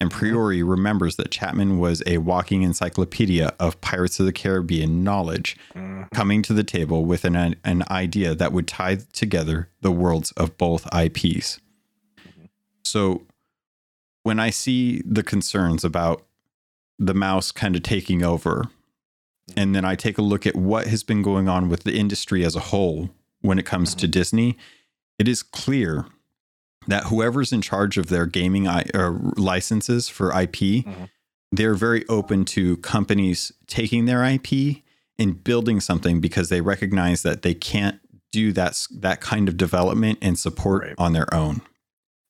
And Priore remembers that Chapman was a walking encyclopedia of Pirates of the Caribbean knowledge, Mhm. coming to the table with an, an idea that would tie together the worlds of both IPs. So when I see the concerns about the mouse kind of taking over, and then I take a look at what has been going on with the industry as a whole when it comes to Disney, it is clear that whoever's in charge of their gaming I, uh, licenses for IP, Mhm. they're very open to companies taking their IP and building something because they recognize that they can't do that that kind of development and support Right. on their own.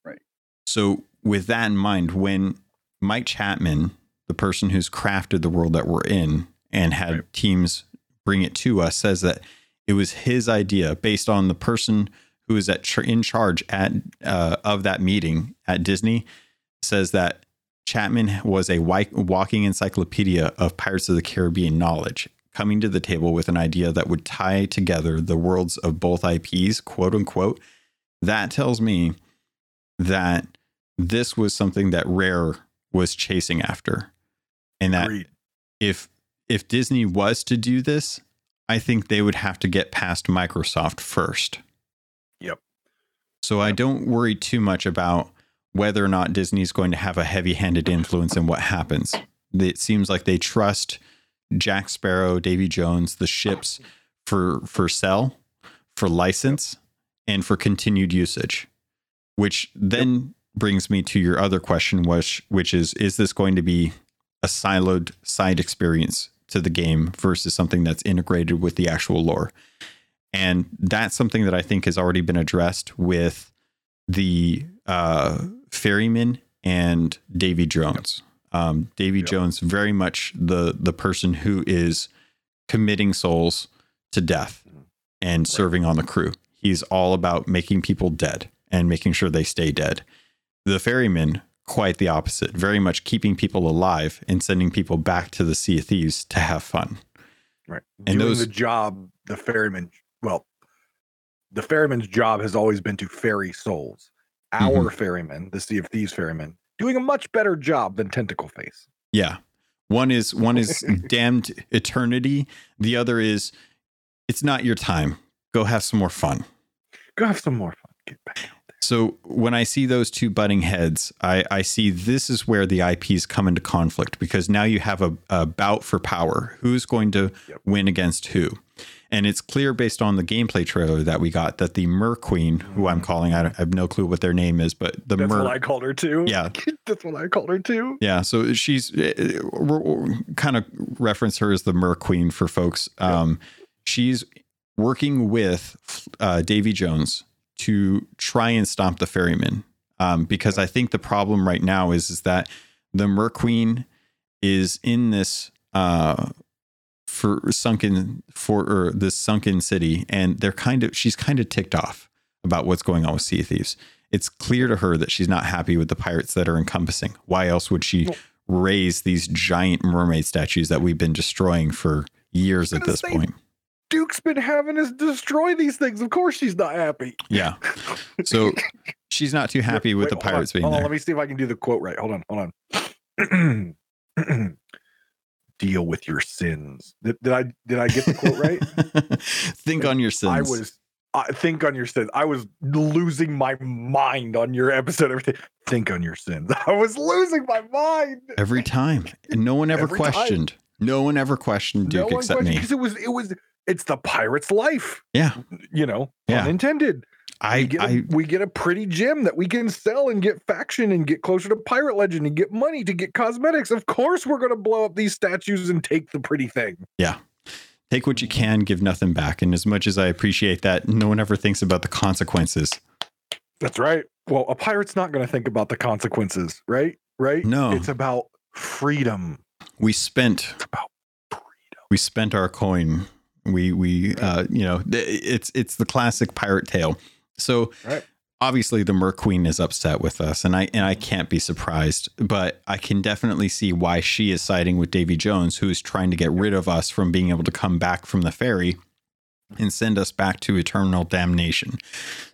Right. So with that in mind, when Mike Chapman, the person who's crafted the world that we're in and had Right. teams bring it to us, says that it was his idea based on the person who is at tr- in charge at uh, of that meeting at Disney says that Chapman was a walking encyclopedia of Pirates of the Caribbean knowledge, coming to the table with an idea that would tie together the worlds of both IPs, quote unquote. That tells me that this was something that Rare was chasing after. And that Agreed. if if Disney was to do this, I think they would have to get past Microsoft first. Yep. So I don't worry too much about whether or not Disney's going to have a heavy-handed influence in what happens. It seems like they trust Jack Sparrow, Davy Jones, the ships for for sell, for license, and for continued usage. Which then brings me to your other question, which which is is this going to be a siloed side experience to the game versus something that's integrated with the actual lore? And that's something that I think has already been addressed with the uh, ferryman and Davy Jones. Um, Davy Yep. Jones, very much the the person who is committing souls to death and serving on the crew. He's all about making people dead and making sure they stay dead. The ferryman, quite the opposite, very much keeping people alive and sending people back to the Sea of Thieves to have fun. Right. And Doing those- the job the ferryman well, the ferryman's job has always been to ferry souls. Our Mm-hmm. ferryman, the Sea of Thieves ferryman, doing a much better job than Tentacle Face. Yeah. One is one is damned eternity. The other is it's not your time. Go have some more fun. Go have some more fun. Get back. So when I see those two butting heads, I, I see this is where the IPs come into conflict because now you have a, a bout for power. Who's going to Yep. win against who? And it's clear based on the gameplay trailer that we got that the Mer Queen, who I'm calling, I, don't- I have no clue what their name is, but the That's Mer, what I called her too. Yeah. That's what I called her too. Yeah, so she's uh, we're, we're kind of reference her as the Mer Queen for folks. Um, She's working with uh, Davy Jones to try and stop the ferryman um, because I think the problem right now is is that the Mer Queen is in this uh, for sunken for or this sunken city, and they're kind of she's kind of ticked off about what's going on with Sea of Thieves. It's clear to her that she's not happy with the pirates that are encompassing. Why else would she raise these giant mermaid statues that we've been destroying for years at this say- point? Duke's been having us destroy these things. Of course she's not happy. Yeah. So she's not too happy with Wait, the hold on, pirates being hold on, there. let me see if I can do the quote right. Hold on, hold on. Deal with your sins. Did, did I did I get the quote right? Think on your sins. I was uh, think on your sins. I was losing my mind on your episode. Everything. Think on your sins. I was losing my mind every time, and no one ever Every time. questioned. No one ever questioned Duke one except question, me. because it was it was it's the pirate's life. Yeah. you know, Yeah. unintended. we I, get, a I, we get a pretty gem that we can sell and get faction and get closer to pirate legend and get money to get cosmetics. Of course, we're going to blow up these statues and take the pretty thing. Yeah. Take what you can, give nothing back. And as much as I appreciate that, no one ever thinks about the consequences. That's right. Well, a pirate's not going to think about the consequences, right? Right? No. It's about freedom. We spent It's about freedom. we spent our coin. We we uh you know it's it's the classic pirate tale. So Right. obviously the Mer Queen is upset with us, and I and I can't be surprised. But I can definitely see why she is siding with Davy Jones, who is trying to get rid of us from being able to come back from the ferry and send us back to eternal damnation.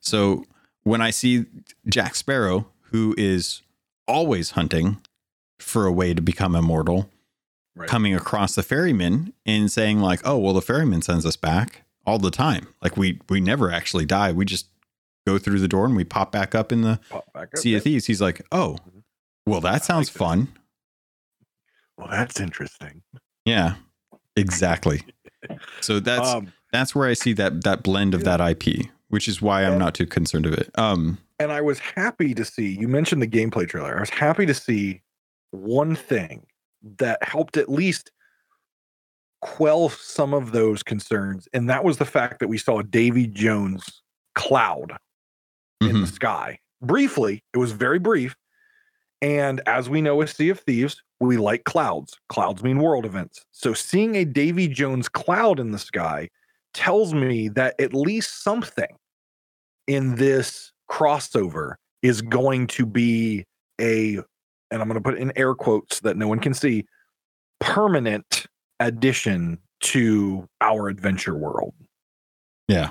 So when I see Jack Sparrow, who is always hunting for a way to become immortal, Right. coming across the ferryman and saying like, "Oh, well, the ferryman sends us back all the time. Like we we never actually die. We just go through the door and we pop back up in the up. Sea of Thieves." He's like, "Oh, well, that sounds like fun." Well, that's interesting. Yeah, exactly. So that's um, that's where I see that that blend of Yeah. that IP, which is why I'm And- not too concerned of it. Um, and I was happy to see you mentioned the gameplay trailer. I was happy to see one thing that helped at least quell some of those concerns, and that was the fact that we saw a Davy Jones cloud in mhm. the sky. Briefly, it was very brief. And as we know with Sea of Thieves, we like clouds. Clouds mean world events. So seeing a Davy Jones cloud in the sky tells me that at least something in this crossover is going to be a, and I'm going to put in air quotes that no one can see, permanent addition to our adventure world. yeah.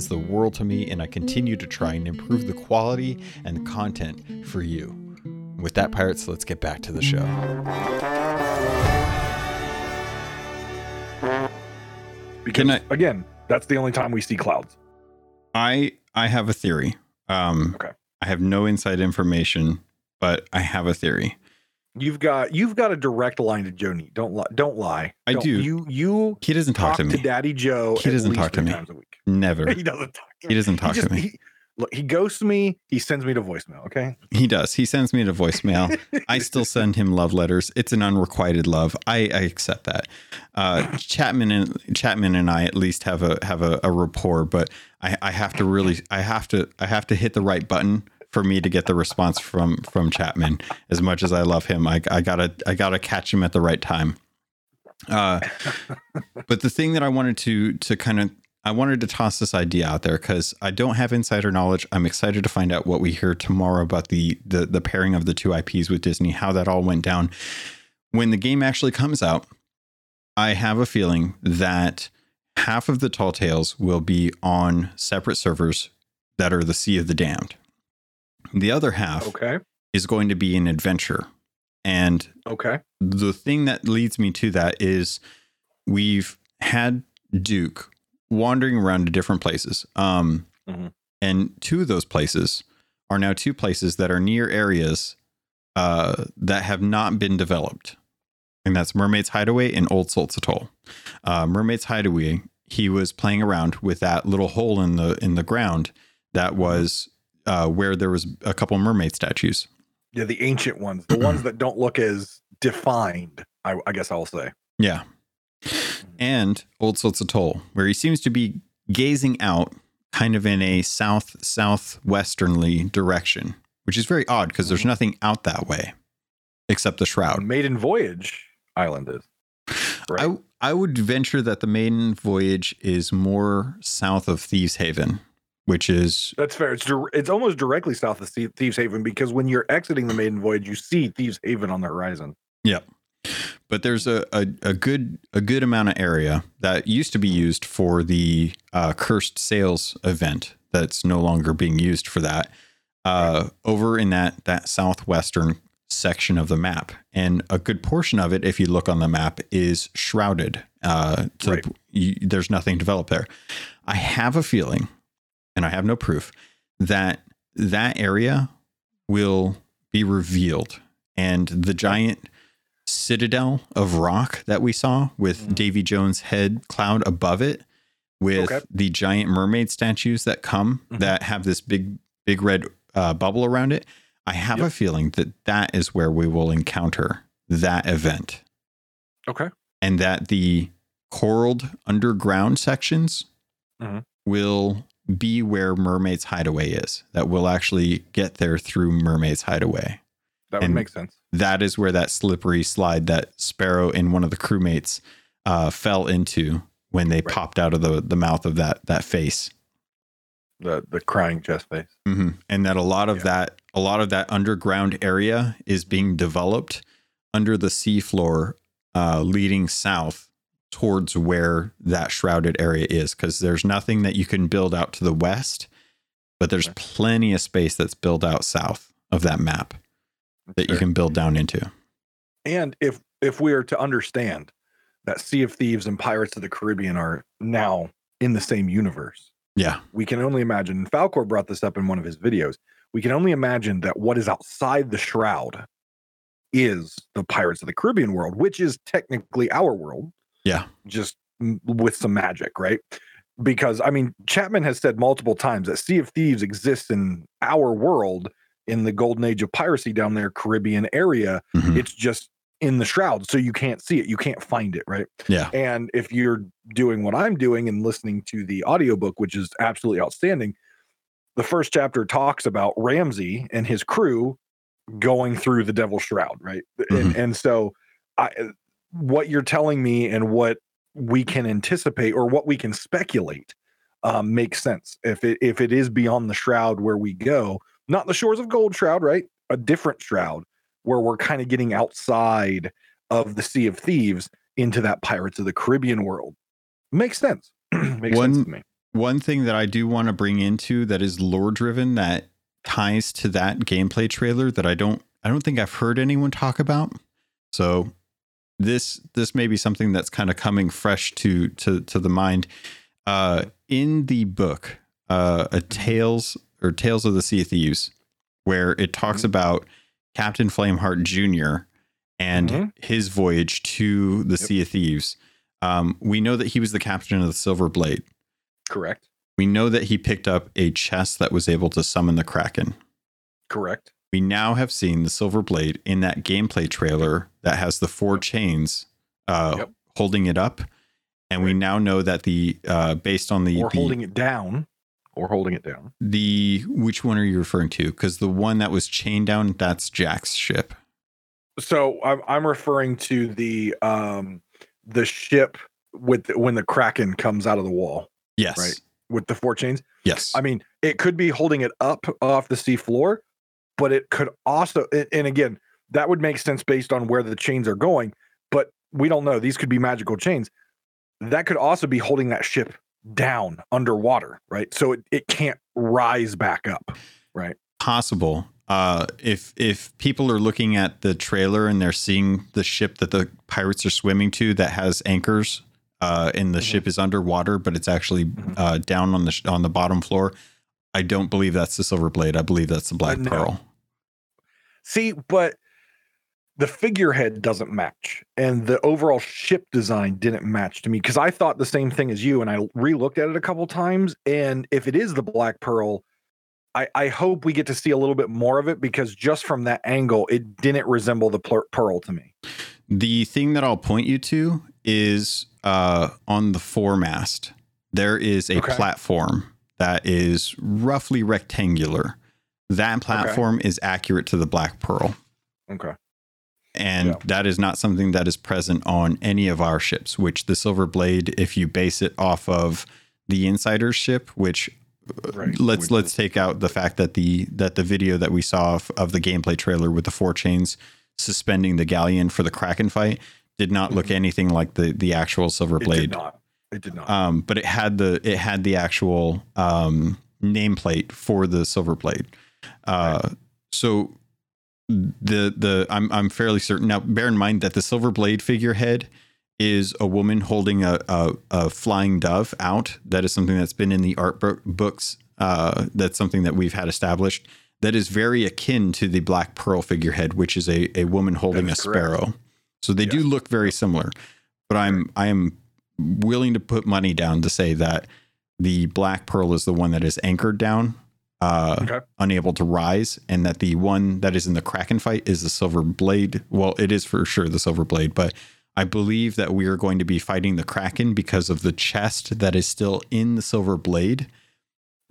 the world to me, and I continue to try and improve the quality and content for you. With that, pirates, let's get back to the show. Because I- again, that's the only time we see clouds. I I have a theory. Um, Okay. I have no inside information, but I have a theory. You've got you've got a direct line to Neate. Don't lie. Don't lie. I Don't- do. You you He doesn't talk, talk, to me. To Daddy Joe. He doesn't talk to me. Times a week. Never. He doesn't talk. To He me. doesn't talk just- to me. He, look, he ghosts me. He sends me to voicemail. Okay. He does. He sends me to voicemail. I still send him love letters. It's an unrequited love. I, I accept that. Uh, Chapman and Chapman and I at least have a have a, a rapport, but I, I have to really I have to I have to hit the right button for me to get the response from from Chapman. As much as I love him, I, I gotta I gotta catch him at the right time. Uh, but the thing that I wanted to to kind of I wanted to toss this idea out there because I don't have insider knowledge. I'm excited to find out what we hear tomorrow about the, the the pairing of the two IPs with Disney, how that all went down. When the game actually comes out, I have a feeling that half of the Tall Tales will be on separate servers that are the Sea of the Damned. The other half Okay. is going to be an adventure. And Okay. the thing that leads me to that is we've had Duke wandering around to different places. Um, Mhm. And two of those places are now two places that are near areas uh, that have not been developed. and that's Mermaid's Hideaway and Old Salt's Atoll. Uh, Mermaid's Hideaway, he was playing around with that little hole in the in the ground that was uh, where there was a couple mermaid statues. Yeah, the ancient ones, the ones that don't look as defined. I, I guess I'll say. Yeah, and Old Salt's Atoll, where he seems to be gazing out, kind of in a south southwesternly direction, which is very odd because there's mm-hmm. nothing out that way except the shroud. Maiden Voyage Island is. Right. I I would venture that the maiden voyage is more south of Thieves Haven, which is That's fair. It's dir- it's almost directly south of Thieves Haven because when you're exiting the Maiden Voyage, you see Thieves Haven on the horizon. Yep. But there's a, a, a good a good amount of area that used to be used for the uh, cursed sails event that's no longer being used for that. Uh, over in that that southwestern section of the map, and a good portion of it, if you look on the map, is shrouded. Uh, the Right. you, there's nothing developed there. I have a feeling, and I have no proof, that that area will be revealed, and the giant citadel of rock that we saw with Mhm. Davy Jones' head cloud above it, with Okay. the giant mermaid statues that come Mhm. that have this big, big red uh, bubble around it. I have a feeling that that is where we will encounter that event, Okay. and that the coraled underground sections Mhm. will be where Mermaid's Hideaway is. That we'll actually get there through Mermaid's Hideaway That would And- make sense. That is where that slippery slide that Sparrow and one of the crewmates uh, fell into when they Right. popped out of the, the mouth of that that face. The the crying chest face. hmm And that a lot of Yeah. that a lot of that underground area is being developed under the seafloor, uh, leading south towards where that shrouded area is. Because there's nothing that you can build out to the west, but there's Okay. plenty of space that's built out south of that map that you can build down into. And if if we are to understand that Sea of Thieves and Pirates of the Caribbean are now in the same universe, Yeah. we can only imagine. And Falcore brought this up in one of his videos. We can only imagine that what is outside the shroud is the Pirates of the Caribbean world, which is technically our world, Yeah. just with some magic, right? Because I mean, Chapman has said multiple times that Sea of Thieves exists in our world in the golden age of piracy down there, Caribbean area. Mhm. It's just in the shroud, so you can't see it, you can't find it, right? Yeah. And if you're doing what I'm doing and listening to the audiobook, which is absolutely outstanding, the first chapter talks about Ramsey and his crew going through the Devil's Shroud, right? And, and so, I, what you're telling me and what we can anticipate or what we can speculate um, makes sense. If it if it is beyond the shroud where we go, not the shores of Gold Shroud, right? A different shroud where we're kind of getting outside of the Sea of Thieves into that Pirates of the Caribbean world. Makes sense. makes One- sense to me. One thing that I do want to bring into that is lore driven that ties to that gameplay trailer that I don't I don't think I've heard anyone talk about. So this this may be something that's kind of coming fresh to to to the mind. Uh in the book, uh a Tales or Tales of the Sea of Thieves, where it talks Mhm. about Captain Flameheart Jr. and Mhm. his voyage to the Yep. Sea of Thieves. Um, we know that he was the captain of the Silver Blade. Correct. We know that he picked up a chest that was able to summon the Kraken. Correct. We now have seen the Silver Blade in that gameplay trailer that has the four chains uh, Yep. holding it up. And we now know that the uh, based on the Or the, holding it down. Or holding it down. the which one are you referring to? Because the one that was chained down, that's Jack's ship. So I'm I'm referring to the um the ship with the, when the Kraken comes out of the wall Yes. Right. with the four chains. Yes. I mean, it could be holding it up off the sea floor, but it could also, and- and again, that would make sense based on where the chains are going. But we don't know; these could be magical chains. That could also be holding that ship down underwater, right? So it, it can't rise back up. Right? Possible. Uh, if if people are looking at the trailer and they're seeing the ship that the pirates are swimming to that has anchors, uh, and the Mhm. ship is underwater, but it's actually Mhm. uh, down on the sh- on the bottom floor, I don't believe that's the Silver Blade. I believe that's the Black no. Pearl. See, but the figurehead doesn't match and the overall ship design didn't match to me because I thought the same thing as you and I re-looked at it a couple times and if it is the black pearl I, I hope we get to see a little bit more of it because just from that angle it didn't resemble the pearl to me. The thing that I'll point you to is uh, on the foremast. There is a okay. platform that is roughly rectangular. That platform okay. is accurate to the black pearl. Okay and yeah. that is not something that is present on any of our ships which the silver blade if you base it off of the insider ship which uh, right. let's which let's is- take out the fact that the that the video that we saw of, of, the gameplay trailer with the four chains suspending the galleon for the kraken fight did not look mm-hmm. anything like the the actual silver blade it did not it did not um but it had the it had the actual um nameplate for the silver blade uh right. so the the I'm I'm fairly certain now. Bear in mind that the silver blade figurehead is a woman holding a, a, a flying dove out. That is something that's been in the art books. Uh, that's something that we've had established. That is very akin to the black pearl figurehead, which is a, a woman holding a sparrow. Correct. So they do look very similar. But I'm I am willing to put money down to say that the black pearl is the one that is anchored down uh, okay. unable to rise, and that the one that is in the Kraken fight is the Silver Blade. Well, it is for sure the Silver Blade, but I believe that we are going to be fighting the Kraken because of the chest that is still in the Silver Blade.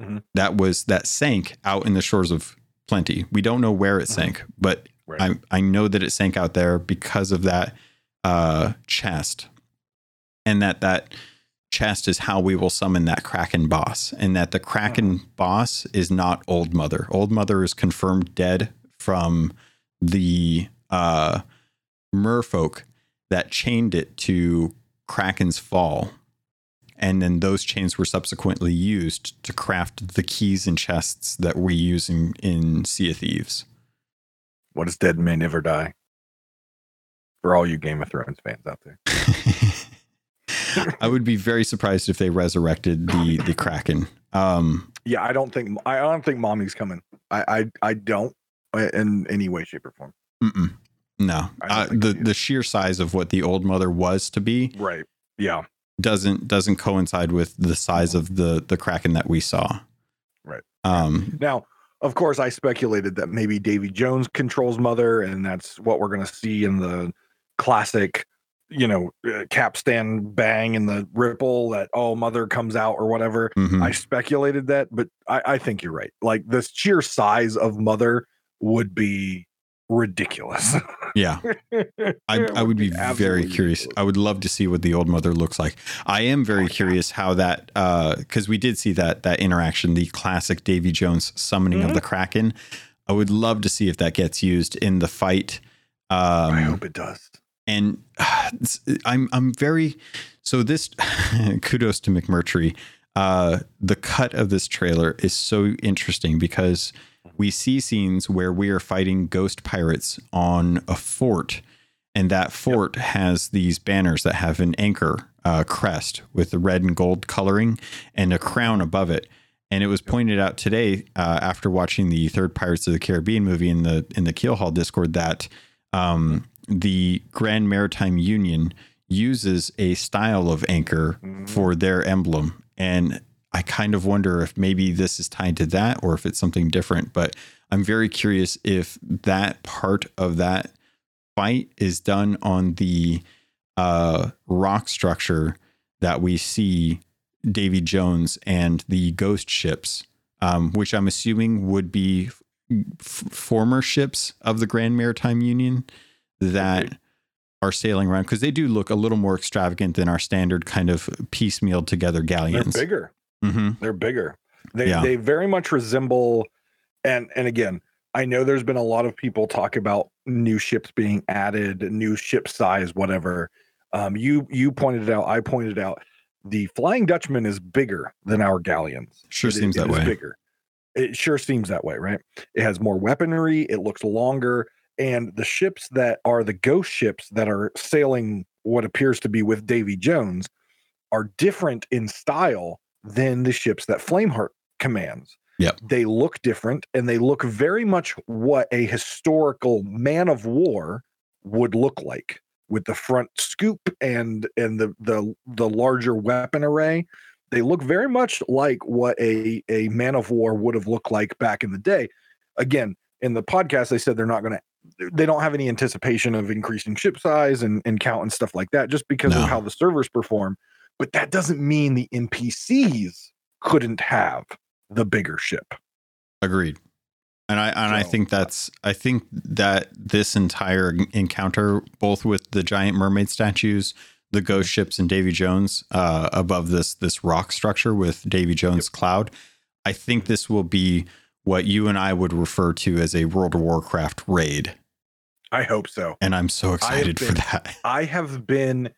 Mm-hmm. That was that sank out in the shores of Plenty. We don't know where it mm-hmm. sank, but right. I I know that it sank out there because of that uh, chest, and that that chest is how we will summon that Kraken boss, and that the Kraken mm. boss is not Old Mother. Old Mother is confirmed dead from the uh, merfolk that chained it to Kraken's fall. And then those chains were subsequently used to craft the keys and chests that we use in, in Sea of Thieves. What is dead may never die? For all you Game of Thrones fans out there. I would be very surprised if they resurrected the the Kraken. Um, yeah, I don't think I don't think mommy's coming. I I, I don't uh, in any way, shape, or form. Mm-mm. No, uh, the the sheer size of what the old mother was to be, right? Yeah, doesn't doesn't coincide with the size of the the Kraken that we saw. Right. Um. Now, of course, I speculated that maybe Davy Jones controls mother, and that's what we're going to see in the classic you know, uh, capstan bang and the ripple that oh mother comes out or whatever. Mm-hmm. I speculated that, but I, I think you're right. Like the sheer size of mother would be ridiculous. yeah. I, I would be, very curious. Ridiculous. I would love to see what the old mother looks like. I am very oh, curious how that uh because we did see that that interaction, the classic Davy Jones summoning mm-hmm. of the Kraken. I would love to see if that gets used in the fight. Um, I hope it does and uh, I'm I'm very so this kudos to McMurtry. Uh, the cut of this trailer is so interesting because we see scenes where we are fighting ghost pirates on a fort, and that fort yep. has these banners that have an anchor uh, crest with the red and gold coloring and a crown above it. And it was pointed out today uh, after watching the third Pirates of the Caribbean movie in the in the Keelhaul Discord that um, the Grand Maritime Union uses a style of anchor mm-hmm. for their emblem. And I kind of wonder if maybe this is tied to that or if it's something different. But I'm very curious if that part of that fight is done on the uh, rock structure that we see Davy Jones and the ghost ships, um, which I'm assuming would be f- former ships of the Grand Maritime Union that are sailing around because they do look a little more extravagant than our standard kind of piecemeal together galleons. They're bigger. Mm-hmm. They're bigger. They yeah. they very much resemble, and and again, I know there's been a lot of people talk about new ships being added, new ship size, whatever. Um, you you pointed out, I pointed out, the Flying Dutchman is bigger than our galleons. Sure it, seems it, that it way. Bigger. It sure seems that way, right? It has more weaponry. It looks longer and the ships that are the ghost ships that are sailing what appears to be with Davy Jones are different in style than the ships that Flameheart commands. Yeah. They look different and they look very much what a historical man of war would look like with the front scoop and and the the the larger weapon array they look very much like what a a man of war would have looked like back in the day again in the podcast they said they're not going to they don't have any anticipation of increasing ship size and, and count and stuff like that just because No. of how the servers perform but that doesn't mean the npcs couldn't have the bigger ship Agreed. And I and I think that's I think that this entire encounter, both with the giant mermaid statues, the ghost ships, and Davy Jones uh, above this this rock structure with Davy Jones cloud, I think this will be what you and I would refer to as a World of Warcraft raid, i hope so and I'm so excited for that. I have been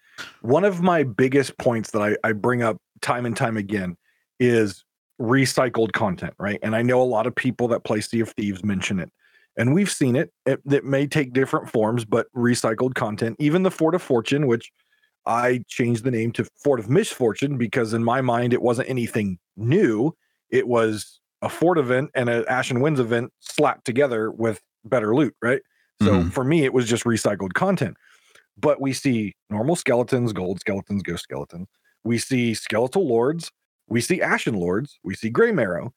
one of my biggest points that I, I bring up time and time again is recycled content, right? And I know a lot of people that play Sea of Thieves mention it. And we've seen it. It, it may take different forms, but recycled content, even the Fort of Fortune, which I changed the name to Fort of Misfortune because in my mind it wasn't anything new. It was a Fort event and an Ashen Winds event slapped together with better loot, right? So Mhm. for me, it was just recycled content but we see normal skeletons, gold skeletons, ghost skeletons. We see skeletal lords. We see ashen lords. We see Graymarrow.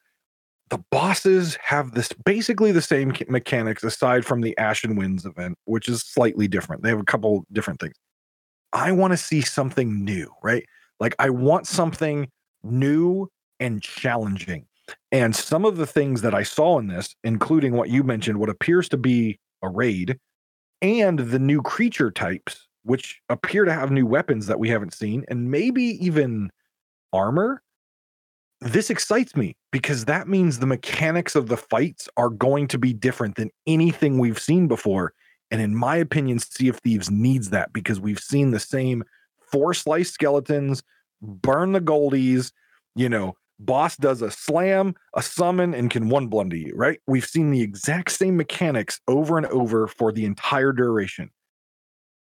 The bosses have this basically the same mechanics aside from the Ashen Winds event, which is slightly different. They have a couple different things. I want to see something new, right? Like I want something new and challenging. And some of the things that I saw in this, including what you mentioned, what appears to be a raid, and the new creature types, which appear to have new weapons that we haven't seen, and maybe even armor. This excites me because that means the mechanics of the fights are going to be different than anything we've seen before. And in my opinion, Sea of Thieves needs that because we've seen the same four slice skeletons, burn the goldies, you know, boss does a slam, a summon, and can one blunder you, right? We've seen the exact same mechanics over and over for the entire duration.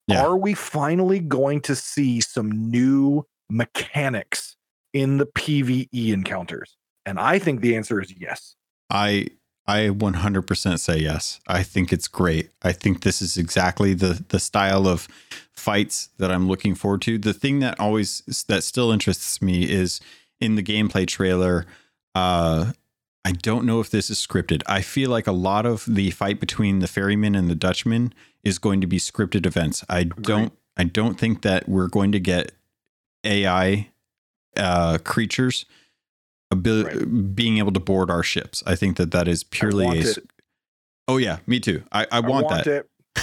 Yeah. Are we finally going to see some new mechanics in the PvE encounters? And I think the answer is yes. I I 100% say yes. I think it's great. I think this is exactly the the style of fights that I'm looking forward to. The thing that always that still interests me is in the gameplay trailer uh I don't know if this is scripted. I feel like a lot of the fight between the ferryman and the Dutchman is going to be scripted events. I don't I don't think that we're going to get AI uh creatures abil- being able to board our ships. I think that that is purely a. it. Oh yeah, me too. I, I, want, that. it.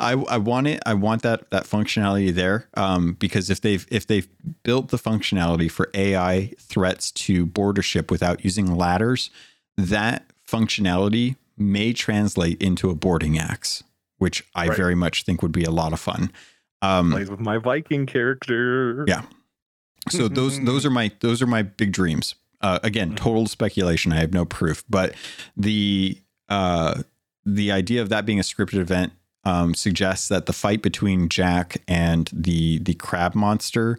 I I want it. I want that that functionality there. Um, because if they've if they've built the functionality for AI threats to board a ship without using ladders, that functionality may translate into a boarding axe, which I Right. very much think would be a lot of fun. Um, Plays with my Viking character. Yeah. so those those are my those are my big dreams uh, again Mhm. total speculation i have no proof but the uh the idea of that being a scripted event um, suggests that the fight between jack and the the crab monster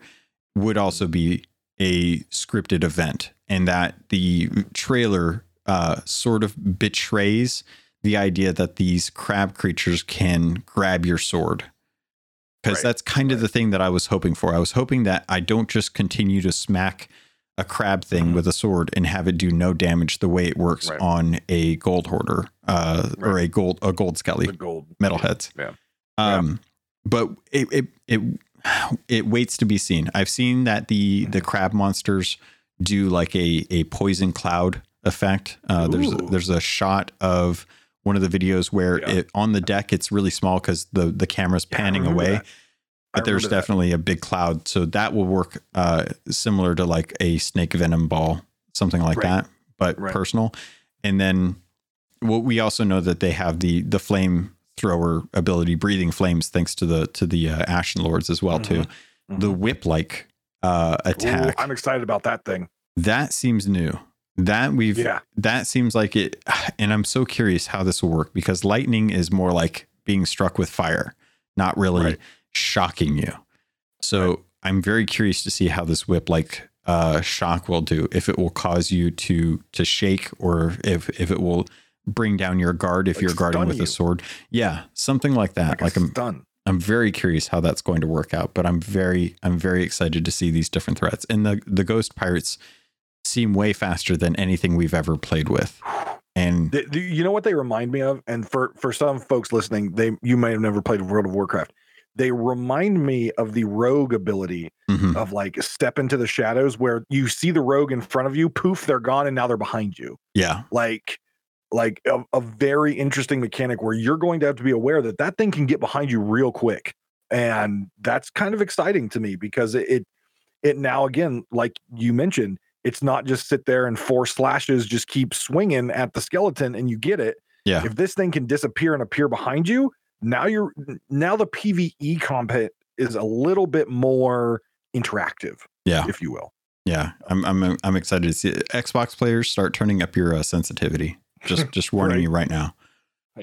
would also be a scripted event and that the trailer uh, sort of betrays the idea that these crab creatures can grab your sword because Right, that's kind of right. the thing that I was hoping for. I was hoping that I don't just continue to smack a crab thing Mhm. with a sword and have it do no damage the way it works Right. on a gold hoarder uh, or a gold a gold skelly The gold metalheads. Yeah. Yeah. Um, but it, it it it waits to be seen. I've seen that the the crab monsters do like a a poison cloud effect. Uh, there's a, there's a shot of one of the videos where Yeah. it on the deck it's really small because the the camera's Yeah, panning away that. But there's remember that. definitely a big cloud so that will work uh similar to like a snake venom ball something like Right. that but Right. personal and then well, we also know that they have the the flame thrower ability breathing flames thanks to the to the uh, ashen lords as well too Mhm. the whip like uh Ooh, attack I'm excited about that thing. that seems new that we've Yeah. that seems like it and i'm so curious how this will work because lightning is more like being struck with fire not really Right. Shocking you so i'm very curious to see how this whip like uh shock will do if it will cause you to to shake or if if it will bring down your guard if Like you're guarding with you. a sword. Yeah, something like that. Like, Like, I'm done. I'm very curious how that's going to work out, but I'm very I'm very excited to see these different threats. And the the ghost pirates seem way faster than anything we've ever played with. And Th- th- you know what they remind me of? And for for some folks listening, they you may have never played World of Warcraft. They remind me of the rogue ability mhm, of like step into the shadows where you see the rogue in front of you, poof, they're gone, and now they're behind you. yeah, Like like a, a very interesting mechanic where you're going to have to be aware that that thing can get behind you real quick. And that's kind of exciting to me because it it, it now again, like you mentioned, it's not just sit there and four slashes just keep swinging at the skeleton and you get it yeah, if this thing can disappear and appear behind you now you're now the pve combat is a little bit more interactive yeah, if you will yeah. I'm I'm I'm excited to see it. Xbox players start turning up your uh, sensitivity. Just just warning Right. you right now.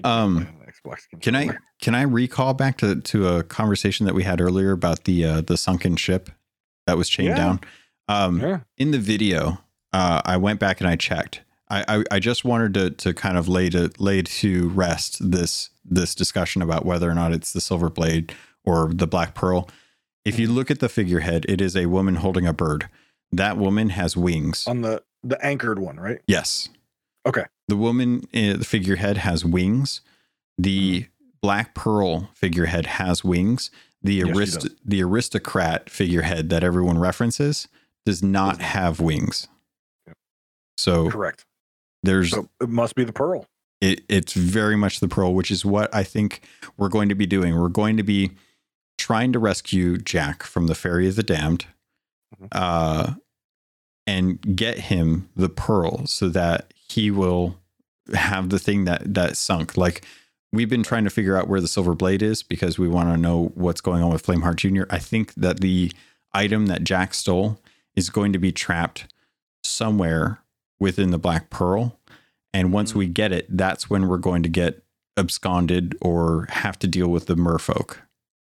Um, play on the Xbox Can I can I recall back to to a conversation that we had earlier about the uh, the sunken ship that was chained Yeah. down? Um, yeah in the video, uh, I went back and I checked. I, I, I just wanted to to kind of lay to lay to rest this this discussion about whether or not it's the silver blade or the black pearl. If you look at the figurehead, it is a woman holding a bird. That woman has wings. on the the anchored one right Yes. Okay. The woman, uh, the figurehead has wings. The black pearl figurehead has wings. The Yes, arist- the aristocrat figurehead that everyone references does not have wings. So correct there's so it must be the pearl it, it's very much the pearl, which is what I think we're going to be doing. We're going to be trying to rescue Jack from the Ferry of the Damned, Mhm. uh, and get him the pearl so that he will have the thing that that sunk. Like we've been trying to figure out where the silver blade is because we want to know what's going on with Flameheart Jr. I think that the item that Jack stole is going to be trapped somewhere within the Black Pearl. And once Mhm. we get it, that's when we're going to get absconded or have to deal with the merfolk.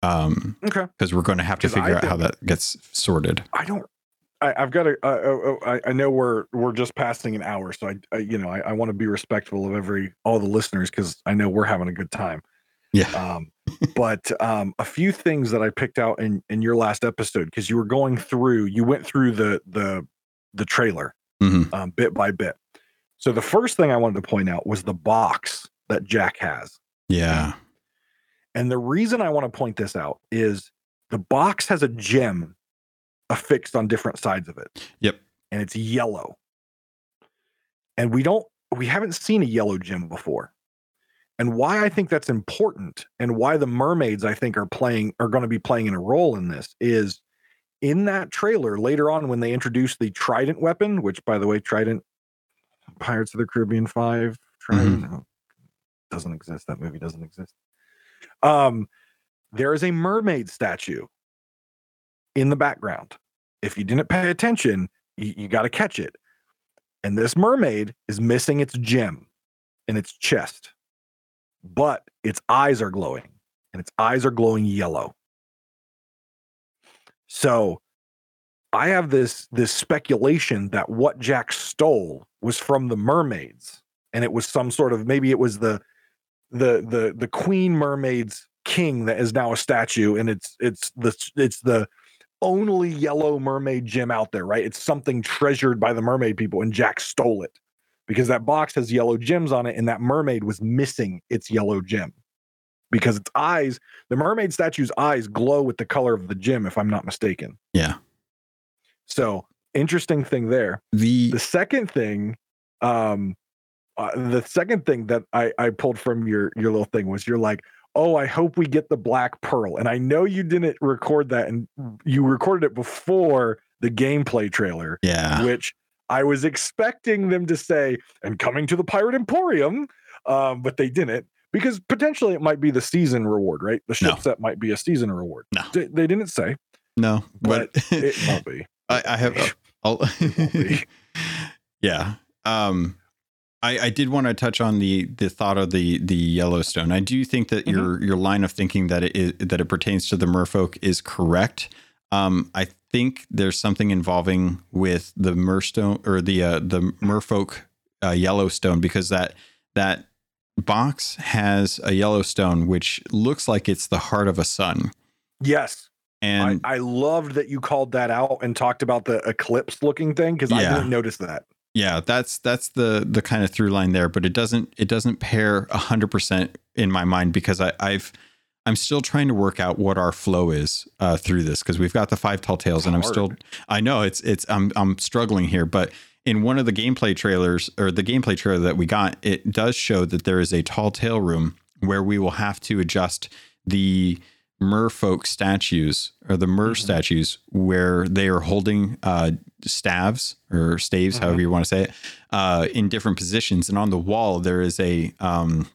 Um, okay because we're going to have to 'Cause I figure out how that gets sorted. i don't I, I've got to. Uh, uh, uh, I, I know we're we're just passing an hour, so I, I you know I, I want to be respectful of every all the listeners because I know we're having a good time. Yeah. Um, but um, a few things that I picked out in in your last episode because you were going through, you went through the the the trailer Mhm. um, bit by bit. So the first thing I wanted to point out was the box that Jack has, Yeah. and the reason I want to point this out is the box has a gem affixed on different sides of it. Yep. And it's yellow. And we don't we haven't seen a yellow gem before. And why I think that's important and why the mermaids I think are playing are going to be playing in a role in this is in that trailer later on when they introduce the trident weapon, which by the way, Trident Pirates of the Caribbean 5 Trident oh, doesn't exist. That movie doesn't exist. Um there is a mermaid statue in the background. If you didn't pay attention, you, you got to catch it. And this mermaid is missing its gem in its chest, but its eyes are glowing and its eyes are glowing yellow. So I have this this speculation that what Jack stole was from the mermaids. And it was some sort of maybe it was the the the the queen mermaid's king that is now a statue. And it's it's the it's the only yellow mermaid gem out there right? It's something treasured by the mermaid people and jack stole it. Because that box has yellow gems on it and that mermaid was missing its yellow gem. Because its eyes the mermaid statue's eyes glow with the color of the gem if i'm not mistaken. Yeah. So interesting thing there The the second thing um uh, the second thing that I, I pulled from your your little thing was you're like oh i hope we get the black pearl and i know you didn't record that and you recorded it before the gameplay trailer yeah. which i was expecting them to say and coming to the pirate emporium um, but they didn't because potentially it might be the season reward right the ship No. set might be a season reward No. they, they didn't say No, but, but it won't be I, I have. I'll, yeah. Um, I, I did want to touch on the the thought of the the Yellowstone. I do think that your your line of thinking that it is, that it pertains to the Merfolk is correct. Um, I think there's something involving with the Merstone or the uh, the Merfolk uh, Yellowstone because that that box has a Yellowstone, which looks like it's the heart of a sun. Yes. And I, I loved that you called that out and talked about the eclipse looking thing because I didn't notice that. yeah, that's that's the the kind of through line there, but it doesn't it doesn't pair hundred percent in my mind because I, I've I'm still trying to work out what our flow is uh, through this because we've got the five tall tales and I'm hard. still I know it's it's I'm I'm struggling here, but in one of the gameplay trailers or the gameplay trailer that we got, it does show that there is a tall tale room where we will have to adjust the merfolk statues or the mer Mhm. statues where they are holding uh, staves or staves, Mhm. however you want to say it, uh, in different positions. And on the wall, there is a um,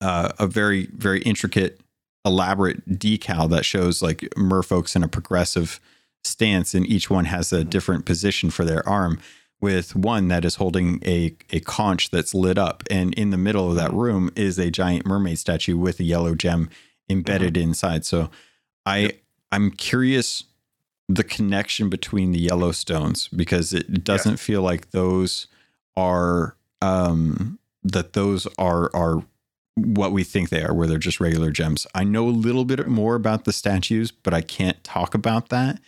uh, a very very intricate, elaborate decal that shows like merfolks in a progressive stance, and each one has a different position for their arm. With one that is holding a a conch that's lit up, and in the middle of that room is a giant mermaid statue with a yellow gem embedded inside. So, I I'm curious the connection between the Yellowstones because it doesn't feel like those are um that those are are what we think they are where they're just regular gems. I know a little bit more about the statues, but I can't talk about that.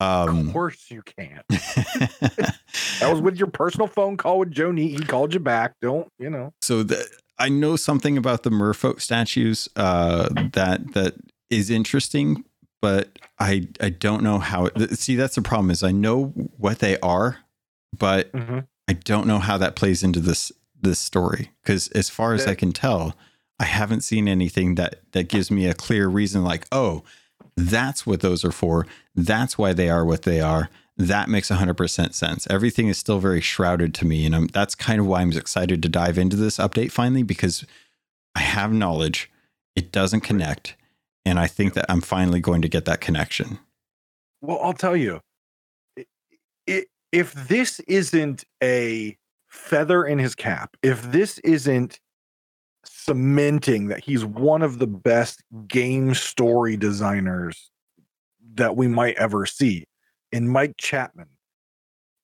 Um, of course you can't. That was with your personal phone call with Joe Neate. He called you back. Don't, you know. so the, I know something about the merfolk statues uh, that that is interesting, but I I don't know how. It, see, that's the problem. Is I know what they are, but I don't know how that plays into this this story because as far as I can tell, I haven't seen anything that that gives me a clear reason. Like, oh, that's what those are for. That's why they are what they are. That makes 100% sense. Everything is still very shrouded to me. And I'm, that's kind of why I'm excited to dive into this update finally because I have knowledge. It doesn't connect. And I think that I'm finally going to get that connection. Well, I'll tell you, if this isn't a feather in his cap, if this isn't cementing that he's one of the best game story designers that we might ever see in Mike Chapman,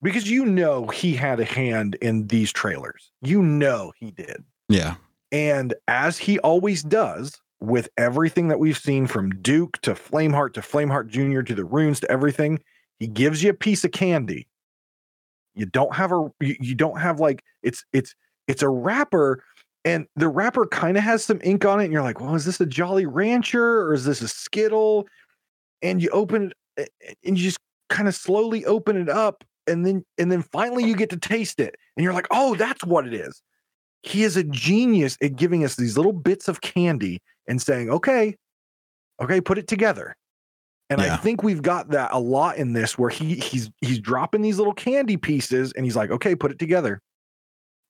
because you know he had a hand in these trailers. You know he did. Yeah. And as he always does with everything that we've seen from Duke to Flameheart to Flameheart Jr. to the runes to everything, he gives you a piece of candy. You don't have a you, you don't have like it's it's it's a wrapper and the wrapper kind of has some ink on it and you're like, "Well, is this a Jolly Rancher or is this a Skittle?" And you open it and you just kind of slowly open it up and then and then finally you get to taste it and you're like, "Oh, that's what it is." he is a genius at giving us these little bits of candy and saying, okay, okay, put it together. And Yeah. I think we've got that a lot in this where he he's he's dropping these little candy pieces and he's like, okay, put it together.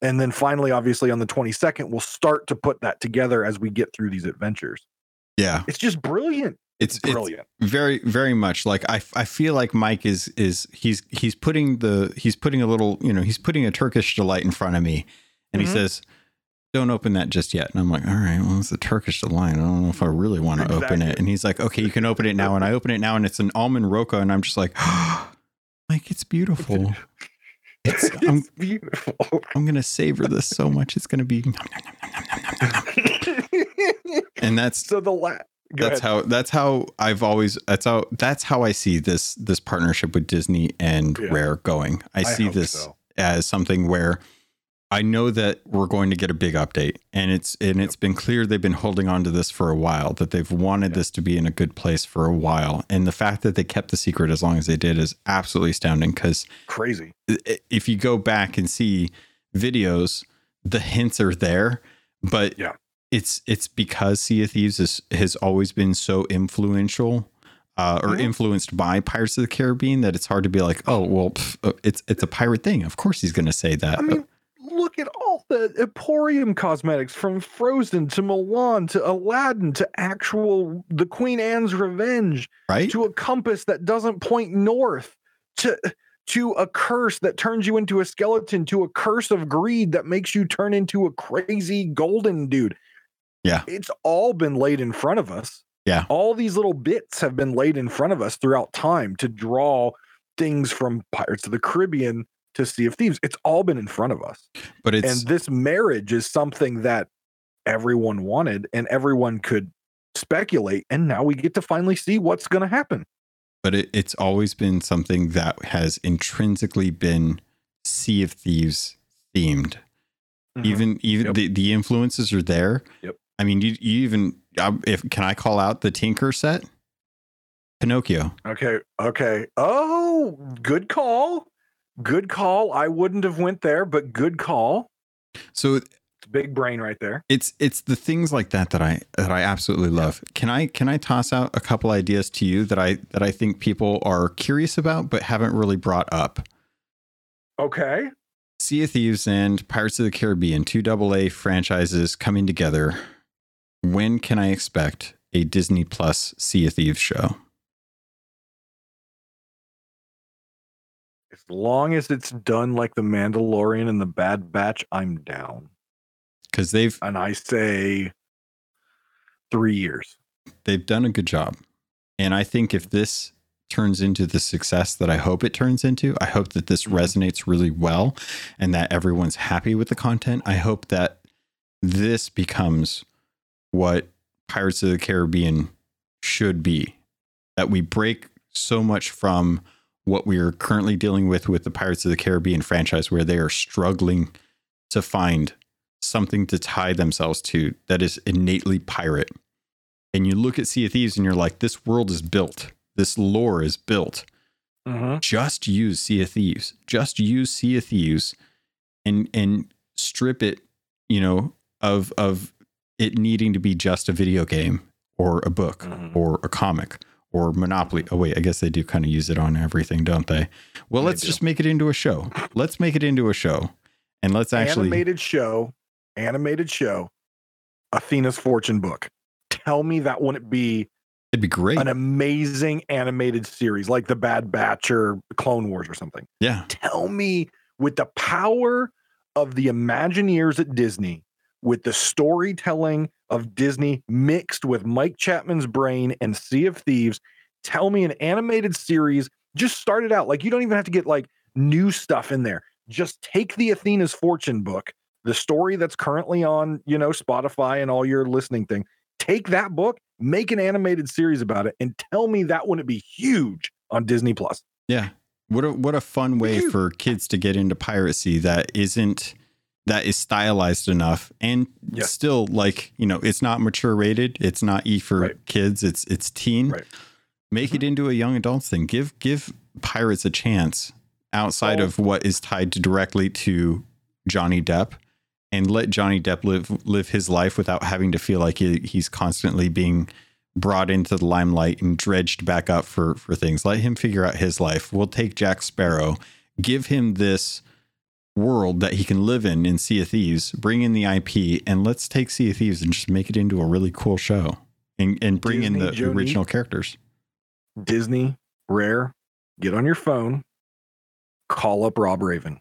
And then finally, obviously, on the 22nd, we'll start to put that together as we get through these adventures. Yeah. It's just brilliant. It's, it's Brilliant. very very much like I, I feel like Mike is is he's he's putting the he's putting a little you know he's putting a Turkish delight in front of me and Mhm. he says don't open that just yet and I'm like all right well it's a Turkish delight I don't know if I really want to open it and he's like okay you can open it now and I open it now and it's an almond roca and I'm just like oh, Mike it's beautiful it's, I'm beautiful. I'm gonna savor this so much it's gonna be nom, nom, nom, nom, nom, nom, nom, nom. and that's so the la- Go that's ahead. how that's how I've always that's how that's how I see this this partnership with Disney and Yeah. Rare going. I, see this so. as something where I know that we're going to get a big update and it's and it's been clear they've been holding on to this for a while that they've wanted this to be in a good place for a while and the fact that they kept the secret as long as they did is absolutely astounding cuz crazy. if you go back and see videos the hints are there but Yeah. It's it's because Sea of Thieves is, has always been so influential uh, or Mhm. influenced by Pirates of the Caribbean that it's hard to be like, oh well, pff, uh, it's it's a pirate thing. Of course he's going to say that. I mean, look at all the Emporium cosmetics from Frozen to Mulan to Aladdin to actual the Queen Anne's Revenge right? to a compass that doesn't point north to to a curse that turns you into a skeleton to a curse of greed that makes you turn into a crazy golden dude. Yeah. It's all been laid in front of us. Yeah. All these little bits have been laid in front of us throughout time to draw things from Pirates of the Caribbean to Sea of Thieves. It's all been in front of us. But it's and this marriage is something that everyone wanted and everyone could speculate. And now we get to finally see what's going to happen. but it, it's always been something that has intrinsically been Sea of Thieves themed. Mm-hmm. Even even Yep. the, the influences are there. Yep. I mean, you you even um, if can I call out the Tinker set? Pinocchio. Okay. Okay. Oh, good call. Good call. I wouldn't have went there, but good call. So It's big brain right there. it's it's the things like that that I that I absolutely love. Can I can I toss out a couple ideas to you that I that I think people are curious about but haven't really brought up? Okay. Sea of Thieves and Pirates of the Caribbean, two AA franchises coming together. When can I expect a Disney Plus Sea of Thieves show? As long as it's done like the Mandalorian and the Bad Batch, I'm down. Because they've And I say three years. they've done a good job, and I think if this turns into the success that I hope it turns into, I hope that this mm-hmm. resonates really well, and that everyone's happy with the content. I hope that this becomes what Pirates of the Caribbean should be. That we break so much from what we are currently dealing with with the Pirates of the Caribbean franchise, where they are struggling to find something to tie themselves to that is innately pirate. And you look at Sea of Thieves and you're like, this world is built, this lore is built. Mm-hmm. Just use Sea of Thieves. Just use Sea of Thieves and and strip it, you know, of of it needing to be just a video game or a book Mhm. or a comic or Monopoly. Oh wait, I guess they do kind of use it on everything, don't they? Well, They let's do. just make it into a show. Let's make it into a show. And let's actually animated show, animated show, Athena's Fortune book. Tell me that wouldn't be it'd be great. an amazing animated series like the Bad Batch or Clone Wars or something. Yeah. Tell me with the power of the Imagineers at Disney, with the storytelling of Disney mixed with Mike Chapman's brain and Sea of Thieves, tell me an animated series. Just start it out. Like you don't even have to get like new stuff in there. Just take the Athena's Fortune book, the story that's currently on, you know, Spotify and all your listening thing. Take that book, make an animated series about it, and tell me that wouldn't be huge on Disney Plus. Yeah. What a what a fun way for kids to get into piracy that isn't that is stylized enough and Yeah. still like, you know, it's not mature rated, it's not E for Right. kids, it's it's teen. Right. Make it mm-hmm. into a young adult thing. Give give pirates a chance outside Oh. of what is tied to directly to Johnny Depp and let Johnny Depp live live his life without having to feel like he, he's constantly being brought into the limelight and dredged back up for for things. Let him figure out his life. We'll take Jack Sparrow, give him this world that he can live in in Sea of Thieves, bring in the IP, and let's take Sea of Thieves and just make it into a really cool show. And and bring in the original characters. Disney, Rare, get on your phone, call up Rob Raven.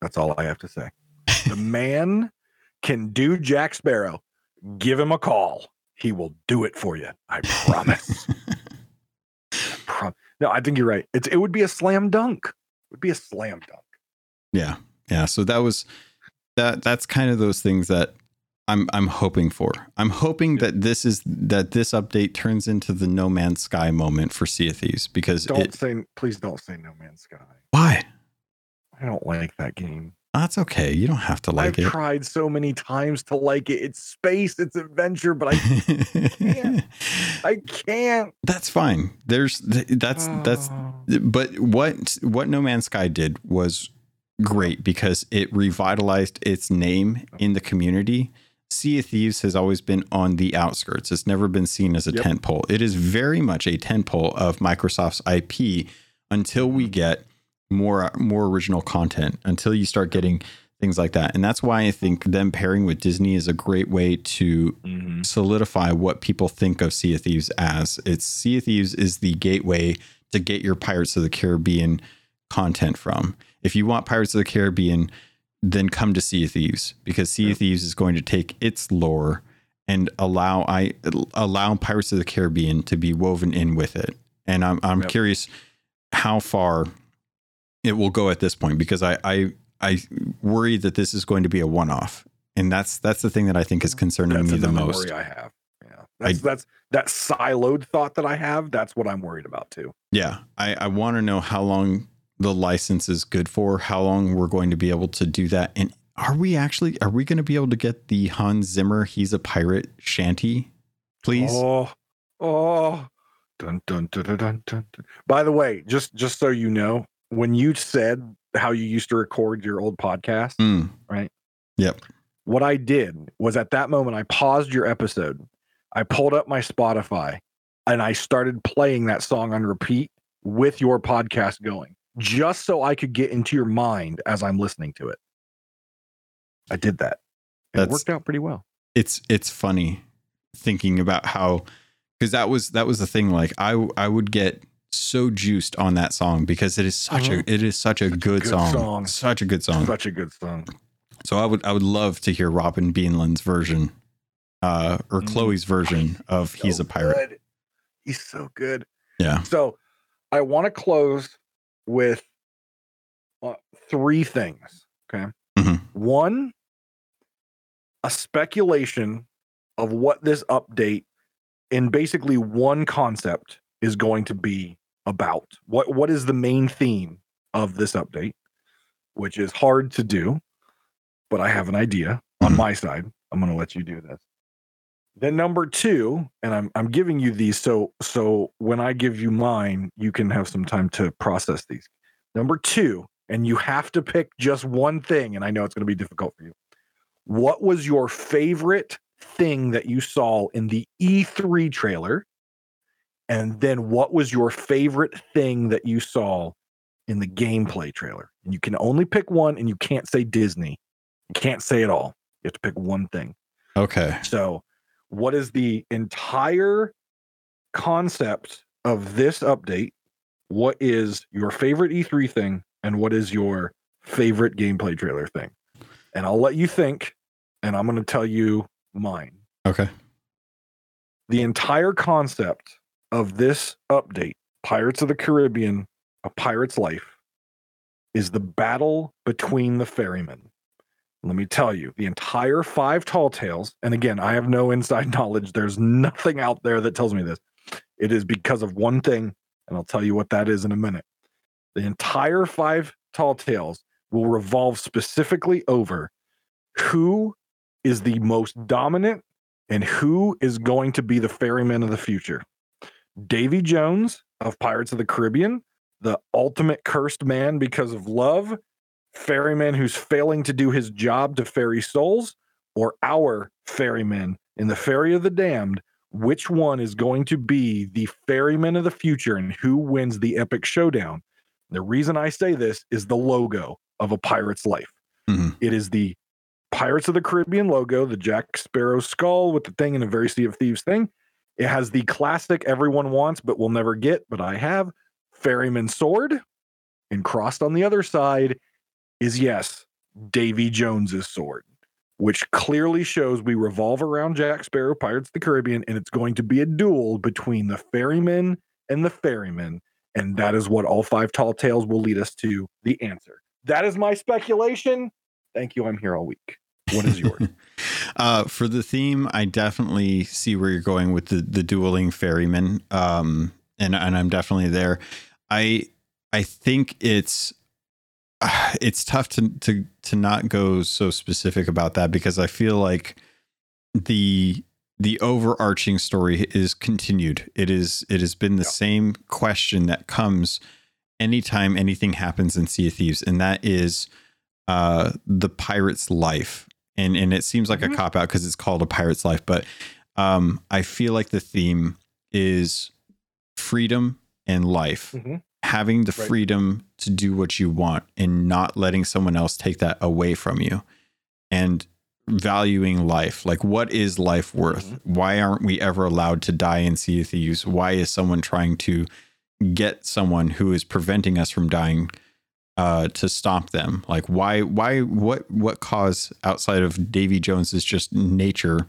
That's all I have to say. The man can do Jack Sparrow. Give him a call. He will do it for you. I promise. Pro- no, I think you're right. It's it would be a slam dunk. It would be a slam dunk. Yeah. Yeah. So that was that that's kind of those things that I'm I'm hoping for. I'm hoping that this is that this update turns into the No Man's Sky moment for Sea of Thieves because Don't it say please don't say No Man's Sky. why? I don't like that game. That's okay. You don't have to like I've it. tried so many times to like it. It's space, it's adventure, but I can't. I can't. that's fine. There's th- that's that's Oh. but what what No Man's Sky did was great because it revitalized its name in the community. Sea of Thieves has always been on the outskirts. It's never been seen as a Yep. tentpole. It is very much a tentpole of Microsoft's IP until we get more more original content, until you start getting things like that. And that's why I think them pairing with Disney is a great way to Mhm. solidify what people think of Sea of Thieves as. It's Sea of Thieves is the gateway to get your Pirates of the Caribbean content from. If you want Pirates of the Caribbean, then come to Sea of Thieves because Sea of Thieves is going to take its lore and allow I allow Pirates of the Caribbean to be woven in with it. And I'm I'm Yep. curious how far it will go at this point because I I I worry that this is going to be a one off, and that's that's the thing that I think is concerning That's me the most. I have. Yeah, that's that's that siloed thought that I have. That's what I'm worried about too. Yeah, I I want to know how long the license is good for, how long we're going to be able to do that, and are we actually are we going to be able to get the Hans Zimmer "He's a Pirate" shanty, please? Oh, oh, dun, dun, dun, dun, dun, dun. By the way, just just so you know, when you said how you used to record your old podcast, Mm, right? Yep. What I did was at that moment I paused your episode. I pulled up my Spotify and I started playing that song on repeat with your podcast going, just so I could get into your mind as I'm listening to it. I did that. It worked out pretty well. it's it's funny thinking about how because that was that was the thing like i i would get so juiced on that song because it is such a it is such a, Such a good, good song. song. such a good song Such a good song. so i would i would love to hear robin beanland's version uh or Mm. chloe's version of he's a pirate good. He's so good. yeah So I want to close with uh, three things. Okay. Mhm. One, a speculation of what this update in basically one concept is going to be about. What what is the main theme of this update? Which is hard to do, but I have an idea on Mhm. my side. I'm going to let you do this. Then number two, and I'm I'm giving you these so so when I give you mine, you can have some time to process these. Number two, and you have to pick just one thing, and I know it's going to be difficult for you. What was your favorite thing that you saw in the E3 trailer? And then what was your favorite thing that you saw in the gameplay trailer? And you can only pick one, and you can't say Disney. You can't say it all. You have to pick one thing. okay So, what is the entire concept of this update? What is your favorite E3 thing? And what is your favorite gameplay trailer thing? And I'll let you think, and I'm going to tell you mine. okay The entire concept of this update, Pirates of the Caribbean, A Pirate's Life, is the battle between the ferrymen. Let me tell you, the entire five tall tales, and again, I have no inside knowledge. There's nothing out there that tells me this. It is because of one thing, and I'll tell you what that is in a minute. The entire five tall tales will revolve specifically over who is the most dominant and who is going to be the ferryman of the future. Davy Jones of Pirates of the Caribbean, the ultimate cursed man because of love, ferryman who's failing to do his job to ferry souls, or our ferryman in the Ferry of the Damned, which one is going to be the ferryman of the future and who wins the epic showdown? The reason I say this is the logo of a pirate's life. Mhm. It is the Pirates of the Caribbean logo, the Jack Sparrow skull with the thing and a very Sea of Thieves thing. It has the classic everyone wants but will never get, but I have ferryman sword. And crossed on the other side is yes, Davy Jones's sword, which clearly shows we revolve around Jack Sparrow, Pirates of the Caribbean, and it's going to be a duel between the ferryman and the ferryman. And that is what all five tall tales will lead us to the answer. That is my speculation. Thank you. I'm here all week. What is yours? uh, for the theme, I definitely see where you're going with the the dueling ferryman, um, and and I'm definitely there. I I think it's it's tough to to to not go so specific about that because I feel like the the overarching story is continued. It is it has been the Yeah. same question that comes anytime anything happens in Sea of Thieves, and that is uh the pirate's life. And and it seems like Mhm. a cop out because it's called a pirate's life, but um I feel like the theme is freedom and life. Mhm. Having the Right. freedom to do what you want and not letting someone else take that away from you. And valuing life. Like, what is life worth? Mm-hmm. Why aren't we ever allowed to die in Sea of Thieves? Why is someone trying to get someone who is preventing us from dying uh, to stop them? Like, why? Why? What? What cause outside of Davy Jones's just nature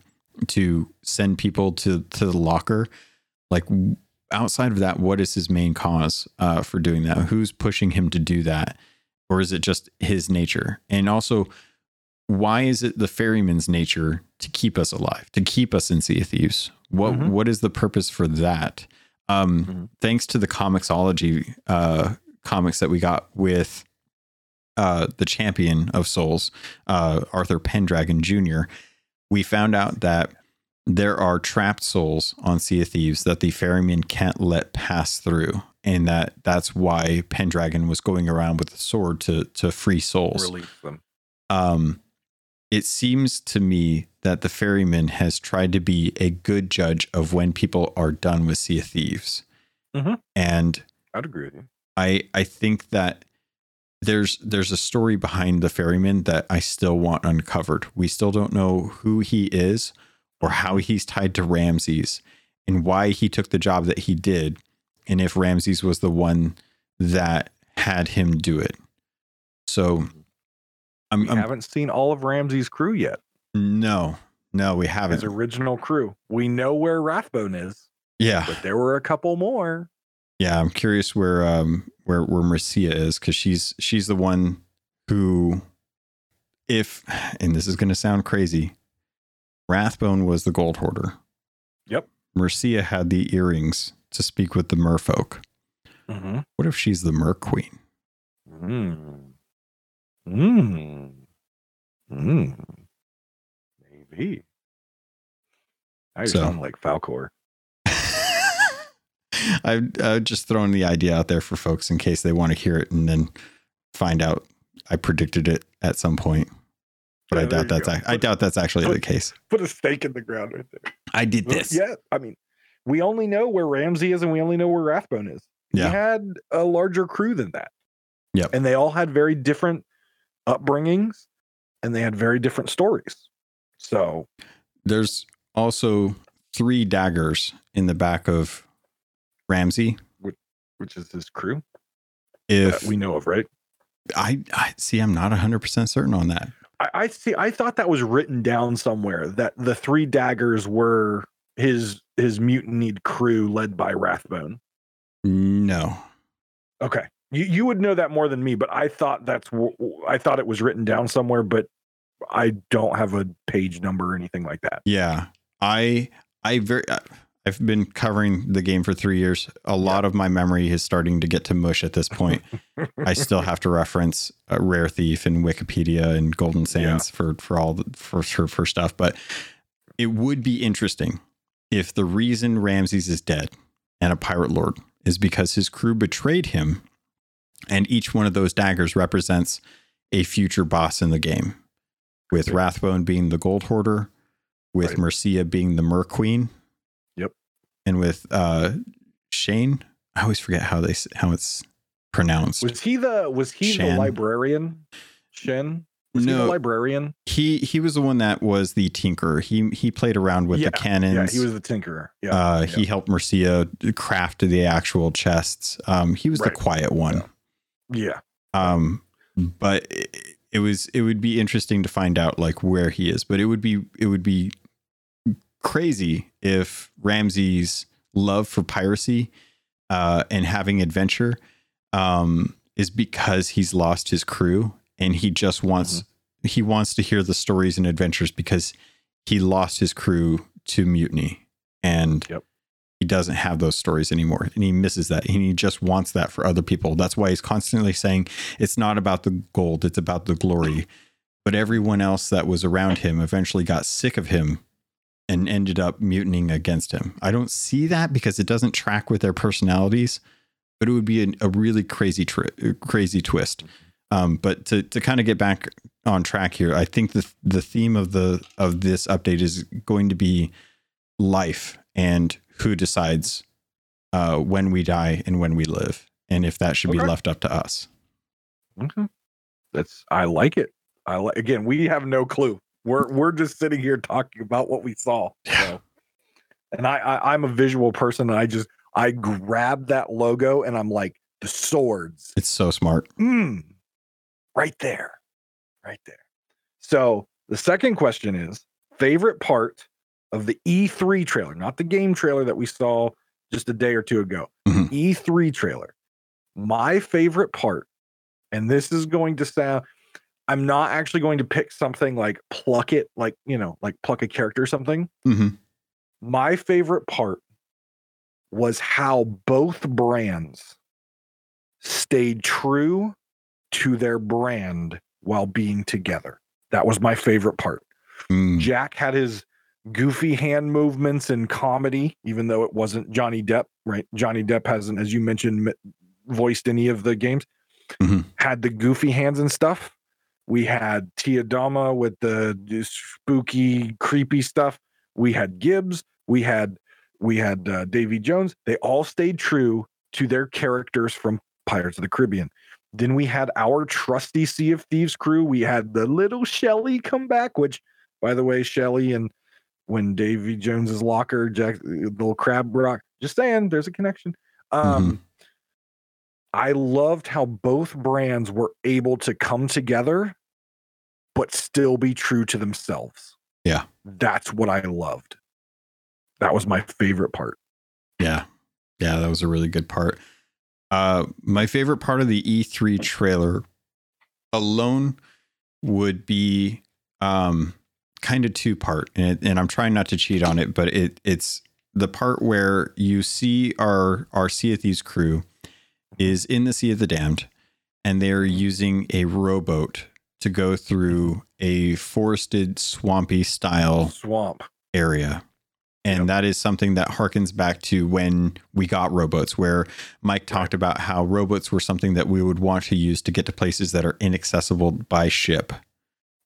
to send people to to the locker? Like, outside of that, what is his main cause uh, for doing that? Who's pushing him to do that, or is it just his nature? And also, why is it the ferryman's nature to keep us alive, to keep us in Sea of Thieves? What Mhm. what is the purpose for that? Um, Mhm. Thanks to the comiXology uh, comics that we got with uh, the champion of souls, uh, Arthur Pendragon Jr., we found out that there are trapped souls on Sea of Thieves that the ferryman can't let pass through, and that that's why Pendragon was going around with a sword to to free souls. Release them. Um, it seems to me that the ferryman has tried to be a good judge of when people are done with Sea of Thieves, Mhm. and I'd agree with you. I I think that there's there's a story behind the ferryman that I still want uncovered. We still don't know who he is or how he's tied to Ramses and why he took the job that he did and if Ramses was the one that had him do it. So I'm, We I'm haven't seen all of Ramsey's crew yet. no. No, we haven't. His original crew. We know where Rathbone is, yeah. but there were a couple more. Yeah, I'm curious where um where where Mercia is because she's she's the one who, if and this is going to sound crazy, Rathbone was the gold hoarder. Yep. Mercia had the earrings to speak with the merfolk. Mm-hmm. What if she's the mer queen? Mm. Mm. Mm. Maybe. I So- sound like Falcore. I've uh, just thrown the idea out there for folks in case they want to hear it and then find out I predicted it at some point. But Yeah, I doubt that's go. ac- I doubt that's actually put- the case. Put a stake in the ground right there. I did this. Yeah, I mean, we only know where Ramsey is and we only know where Rathbone is. Yeah. He had a larger crew than that. Yeah, And they all had very different upbringings and they had very different stories. So, There's also three daggers in the back of Ramsey. which is his crew If that we know of, right? I, I see, I'm not 100% certain on that. I, I see. I thought that was written down somewhere that the three daggers were his his mutinied crew led by Rathbone. No. Okay, you you would know that more than me, but I thought that's I thought it was written down somewhere, but I don't have a page number or anything like that. Yeah. I, I very, uh, I've been covering the game for three years. A lot of my memory is starting to get to mush at this point. I still have to reference uh, Rare Thief and Wikipedia and Golden Sands for for all the, for, for for stuff, but it would be interesting if the reason Ramses is dead and a pirate lord is because his crew betrayed him, and each one of those daggers represents a future boss in the game, with. Rathbone being the gold hoarder, with Right. Mercia being the Mer Queen. And with uh Shane, I always forget how they how it's pronounced. Was he the was he Shan. the librarian? Shen? Was he No. the librarian? he he was the one that was the tinkerer. He he played around with Yeah, the cannons. Yeah, he was the tinkerer. Yeah. uh, yeah. he helped Mercia craft the actual chests. Um, he was Right. the quiet one. yeah. Um, but it, it was it would be interesting to find out like where he is. But it would be it would be crazy if Ramsey's love for piracy uh, and having adventure um, is because he's lost his crew and he just wants he wants to hear the stories and adventures because he lost his crew to mutiny and Yep. he doesn't have those stories anymore and he misses that and he just wants that for other people. That's why he's constantly saying it's not about the gold it's about the glory. But everyone else that was around him eventually got sick of him and ended up mutinying against him i don't see that because it doesn't track with their personalities but it would be a, a really crazy tri- crazy twist um, but to, to kind of get back on track here i think the the theme of the of this update is going to be life and who decides uh, when we die and when we live and if that should be left up to us Okay. That's I like it. I like again, we have no clue. We're we're just sitting here talking about what we saw. So and I, I I'm a visual person and I just I grab that logo and I'm like the swords. it's so smart Mm, right there. Right there. So the second question is favorite part of the E3 trailer, not the game trailer that we saw just a day or two ago. Mhm. E3 trailer. My favorite part, and this is going to sound, I'm not actually going to pick something like pluck it, like, you know, like pluck a character or something. Mhm. My favorite part was how both brands stayed true to their brand while being together. That was my favorite part. Mm. Jack had his goofy hand movements and comedy, even though it wasn't Johnny Depp, right? Johnny Depp hasn't, as you mentioned, voiced any of the games. Mhm. Had the goofy hands and stuff. We had Tia Dalma with the spooky, creepy stuff. We had Gibbs. We had we had uh, Davy Jones. They all stayed true to their characters from Pirates of the Caribbean. Then we had our trusty Sea of Thieves crew. We had the little Shelly come back, which, by the way, Shelly and when Davy Jones's locker, Jack, the little crab rock. Just saying, there's a connection. Um, I loved how both brands were able to come together, but still be true to themselves. Yeah. That's what I loved. That was my favorite part. Yeah. Yeah, that was a really good part. Uh my favorite part of the E3 trailer alone would be um kind of two part and, it, and I'm trying not to cheat on it, but it it's the part where you see our our Sea of Thieves crew is in the Sea of the Damned and they're using a rowboat to go through a forested swampy style Swamp. area. And Yep. that is something that harkens back to when we got rowboats, where Mike talked about how rowboats were something that we would want to use to get to places that are inaccessible by ship.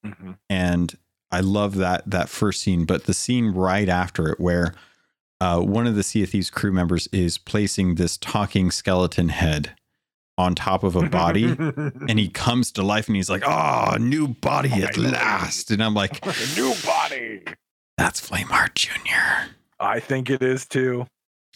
Mhm. And I love that that first scene, but the scene right after it, where uh, one of the Sea of Thieves crew members is placing this talking skeleton head on top of a body, and he comes to life, and he's like, "Oh, new body at Finally. last!" And I'm like, new body. "That's Flameheart Junior." I think it is too.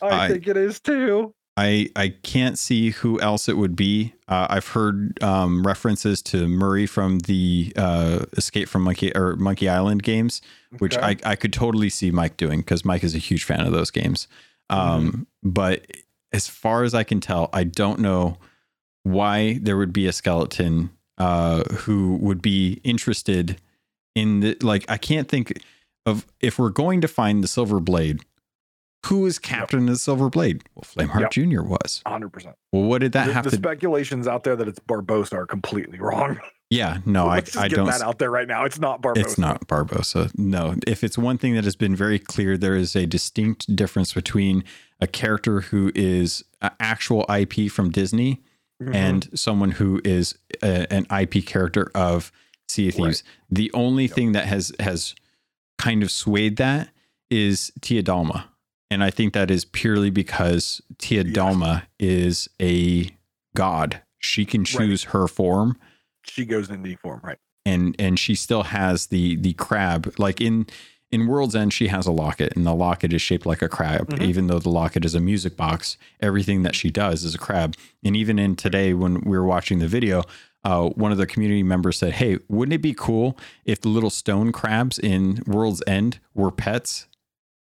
I, I- think it is too. I I can't see who else it would be. Uh, I've heard um, references to Murray from the uh, Escape from Monkey or Monkey Island games, which Okay. I I could totally see Mike doing because Mike is a huge fan of those games. Um, But as far as I can tell, I don't know why there would be a skeleton uh, who would be interested in the like. I can't think of if we're going to find the Silver Blade. Who is captain of the Silver Blade? Well, Flameheart Yep. Junior was. 100%. Well, what did that the, have the to? speculations out there that it's Barbossa are completely wrong. yeah, no, I, I get don't. that out there right now. It's not Barbossa. It's not Barbossa. No, if it's one thing that has been very clear, there is a distinct difference between a character who is an actual IP from Disney Mhm. and someone who is a, an IP character of Sea of Right. Thieves. The only Yep. thing that has has kind of swayed that is Tia Dalma. And I think that is purely because Tia Yes. Dalma is a god. She can choose her form she goes in D form, right? and and she still has the the crab like in in World's End she has a locket and the locket is shaped like a crab Mhm. even though the locket is a music box everything that she does is a crab and even in today when we were watching the video uh, one of the community members said hey wouldn't it be cool if the little stone crabs in World's End were pets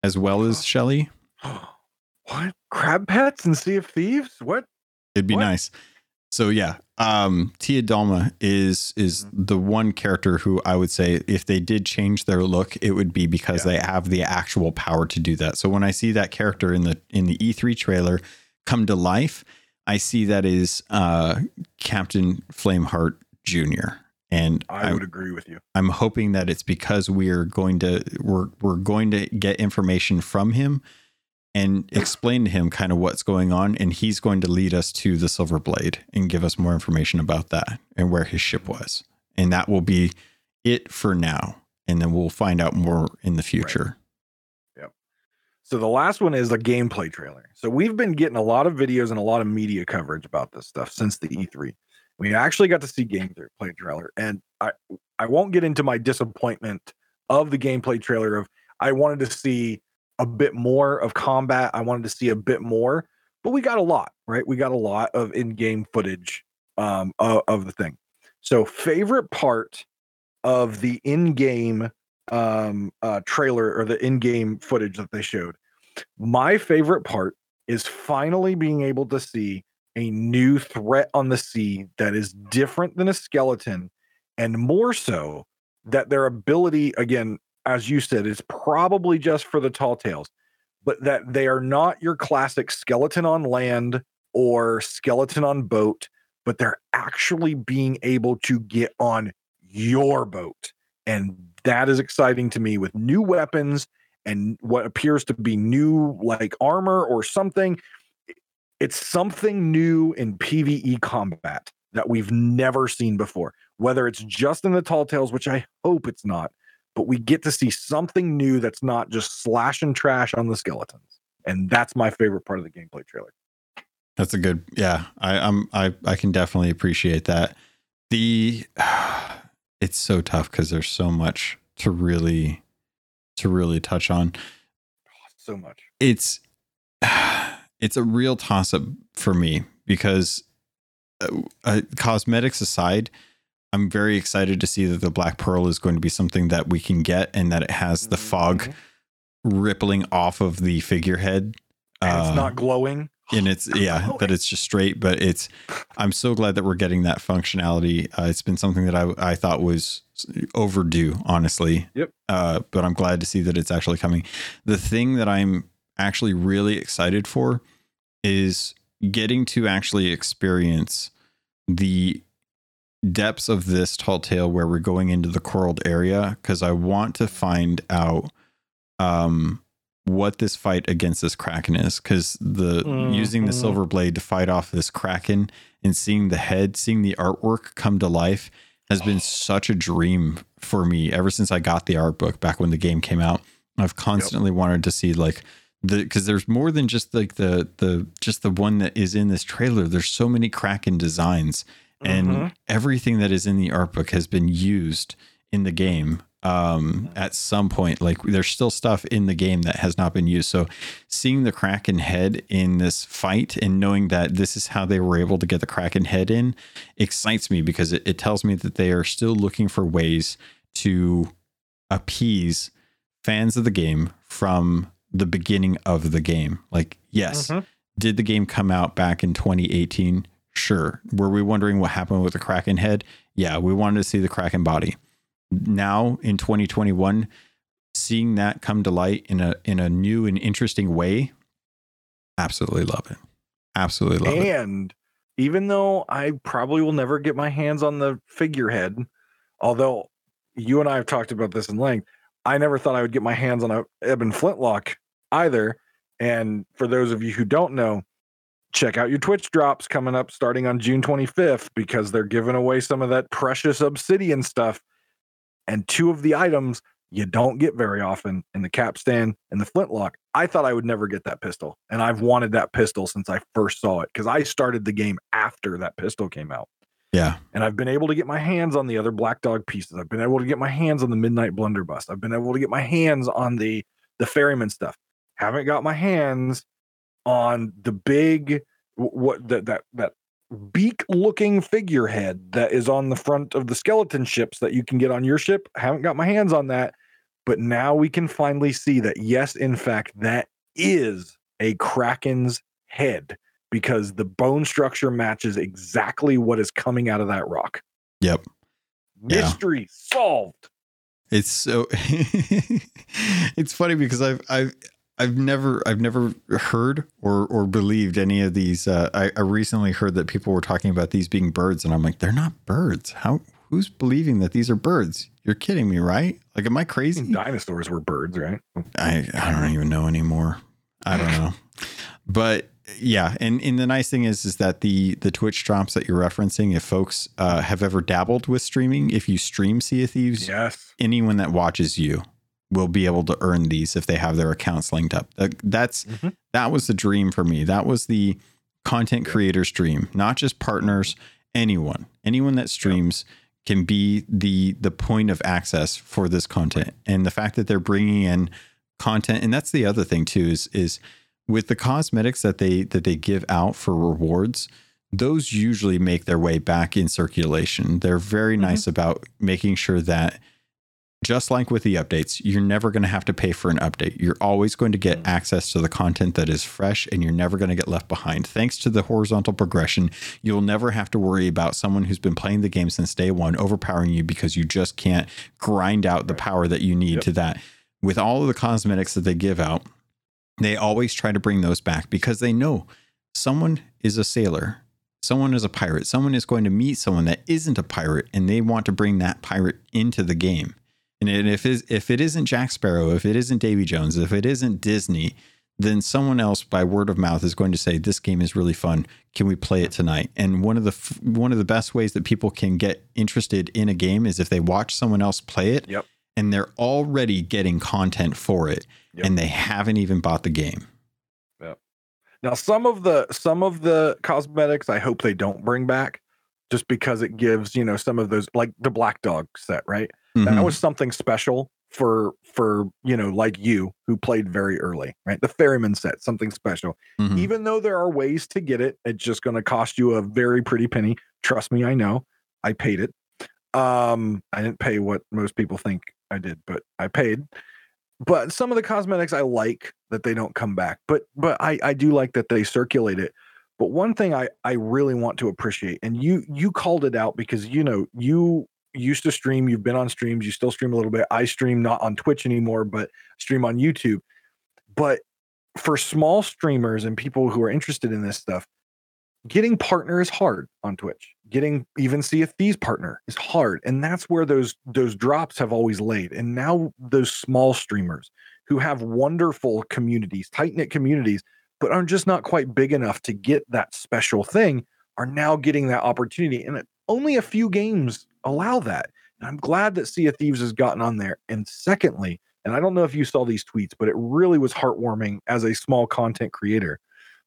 as well as Shelly what? Crab pets and Sea of Thieves? What? It'd be What? nice. So yeah, um, Tia Dalma is is Mm-hmm. the one character who I would say if they did change their look, it would be because Yeah. they have the actual power to do that. So when I see that character in the in the E3 trailer come to life, I see that is uh, Captain Flameheart Jr. And I I would agree with you. I'm hoping that it's because we're going to we're we're going to get information from him and explain to him kind of what's going on and he's going to lead us to the silver blade and give us more information about that and where his ship was and that will be it for now and then we'll find out more in the future Yep. So the last one is a gameplay trailer. So we've been getting a lot of videos and a lot of media coverage about this stuff since the mm-hmm. E3. We actually got to see gameplay trailer, and I I won't get into my disappointment of the gameplay trailer. Of I wanted to see a bit more of combat. I wanted to see a bit more, but we got a lot, right? We got a lot of in-game footage um, of, of the thing. So favorite part of the in-game um uh trailer or the in-game footage that they showed my favorite part is finally being able to see a new threat on the sea that is different than a skeleton and more so that their ability again as you said is probably just for the tall tales but that they are not your classic skeleton on land or skeleton on boat but they're actually being able to get on your boat and that is exciting to me with new weapons and what appears to be new like armor or something it's something new in PvE combat that we've never seen before. Whether it's just in the Tall Tales, which I hope it's not, but we get to see something new that's not just slash and trash on the skeletons. And that's my favorite part of the gameplay trailer. That's a good yeah. I I'm I I can definitely appreciate that. The it's so tough because there's so much to really to really touch on. So much. It's it's a real toss up for me because uh, uh, cosmetics aside, I'm very excited to see that the Black Pearl is going to be something that we can get and that it has the fog Mhm. rippling off of the figurehead. And it's Uh, not glowing. and it's yeah that it's just straight but it's i'm so glad that we're getting that functionality uh, it's been something that i i thought was overdue honestly Yep. uh, but i'm glad to see that it's actually coming the thing that i'm actually really excited for is getting to actually experience the depths of this tall tale where we're going into the coraled area because i want to find out um what this fight against this kraken is. Because the using the silver blade to fight off this kraken and seeing the head seeing the artwork come to life has been such a dream for me ever since i got the art book back when the game came out. I've constantly wanted to see like the because there's more than just like the the just the one that is in this trailer. There's so many kraken designs and Mhm. everything that is in the art book has been used in the game um at some point. Like there's still stuff in the game that has not been used. So seeing the kraken head in this fight and knowing that this is how they were able to get the kraken head in excites me because it, it tells me that they are still looking for ways to appease fans of the game from the beginning of the game. Like yes Mhm. did the game come out back in 2018 sure. Were we wondering what happened with the kraken head? Yeah we wanted to see the kraken body. Now in 2021 seeing that come to light in a in a new and interesting way absolutely love it. Absolutely love it. And even though I probably will never get my hands on the figurehead, although you and I have talked about this in length, I never thought I would get my hands on a Ebon Flintlock either. And for those of you who don't know, check out your Twitch drops coming up starting on June 25th because they're giving away some of that precious obsidian stuff. And two of the items you don't get very often in the capstan and the flintlock. I thought I would never get that pistol, and I've wanted that pistol since I first saw it because I started the game after that pistol came out. yeah And I've been able to get my hands on the other Black Dog pieces. I've been able to get my hands on the Midnight Blunderbuss. I've been able to get my hands on the the ferryman stuff. Haven't got my hands on the big what that that that beak looking figurehead that is on the front of the skeleton ships that you can get on your ship. I Haven't got my hands on that. But now we can finally see that yes, in fact, that is a kraken's head because the bone structure matches exactly what is coming out of that rock. yep Yeah. Mystery solved. It's so it's funny because I've I've I've never I've never heard or or believed any of these. Uh, I, I recently heard that people were talking about these being birds, and I'm like, they're not birds. How who's believing that these are birds? You're kidding me, right? Like, am I crazy? Dinosaurs were birds, right? I I don't even know anymore. I don't know. But yeah, and and the nice thing is is that the the Twitch drops that you're referencing, if folks uh, have ever dabbled with streaming, if you stream Sea of Thieves, Yes. anyone that watches you will be able to earn these if they have their accounts linked up. That, that's Mhm. that was the dream for me. That was the content creator's dream, not just partners, anyone. Anyone that streams can be the the point of access for this content. And the fact that they're bringing in content and that's the other thing too is is with the cosmetics that they that they give out for rewards those usually make their way back in circulation they're very Mhm. nice about making sure that just like with the updates, you're never going to have to pay for an update. You're always going to get mm. access to the content that is fresh and you're never going to get left behind. Thanks to the horizontal progression, you'll never have to worry about someone who's been playing the game since day one overpowering you because you just can't grind out the power that you need yep. to that. With all of the cosmetics that they give out, they always try to bring those back because they know someone is a sailor someone is a pirate someone is going to meet someone that isn't a pirate and they want to bring that pirate into the game and if it, if it isn't Jack Sparrow, if it isn't Davy Jones, if it isn't Disney, then someone else by word of mouth is going to say this game is really fun. Can we play it tonight? And one of the one of the best ways that people can get interested in a game is if they watch someone else play it. Yep. And they're already getting content for it, yep. and they haven't even bought the game. Yep. Now some of the some of the cosmetics I hope they don't bring back, just because it gives you know some of those like the Black Dog set right Mm-hmm. That was something special for for you know like you who played very early right? The ferryman set something special. Mm-hmm. even though there are ways to get it it's just going to cost you a very pretty penny. Trust me i know. I paid it. Um i didn't pay what most people think i did but i paid. But some of the cosmetics i like that they don't come back but but i i do like that they circulate it. But one thing i i really want to appreciate and you you called it out because you know you used to stream, you've been on streams, you still stream a little bit. I stream not on Twitch anymore, but stream on YouTube. But for small streamers and people who are interested in this stuff, getting partner is hard on Twitch. Getting even Thieves partner is hard. And that's where those those drops have always laid. And now those small streamers who have wonderful communities, tight-knit communities, but are just not quite big enough to get that special thing are now getting that opportunity. And only a few games allow that. And I'm glad that Sea of Thieves has gotten on there. And secondly, and I don't know if you saw these tweets, but it really was heartwarming as a small content creator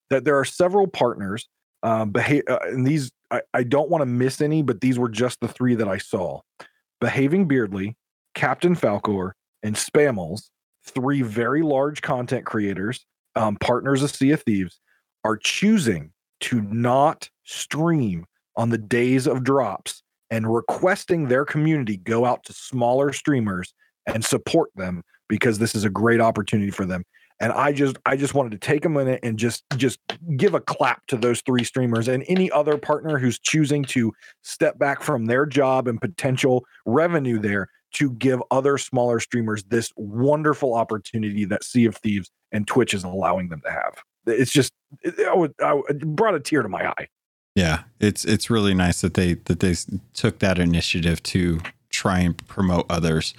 that there are several partners. Um, beha- uh, and these, I, I don't want to miss any, but these were just the three that I saw Behaving Beardly, Captain Falcore, and Spammels, three very large content creators, um, partners of Sea of Thieves, are choosing to not stream on the days of drops and requesting their community go out to smaller streamers and support them because this is a great opportunity for them. And i just i just wanted to take a minute and just just give a clap to those three streamers and any other partner who's choosing to step back from their job and potential revenue there to give other smaller streamers this wonderful opportunity that sea of thieves and twitch is allowing them to have. It's just it, I would, I, brought a tear to my eye yeah, it's it's really nice that they that they took that initiative to try and promote others.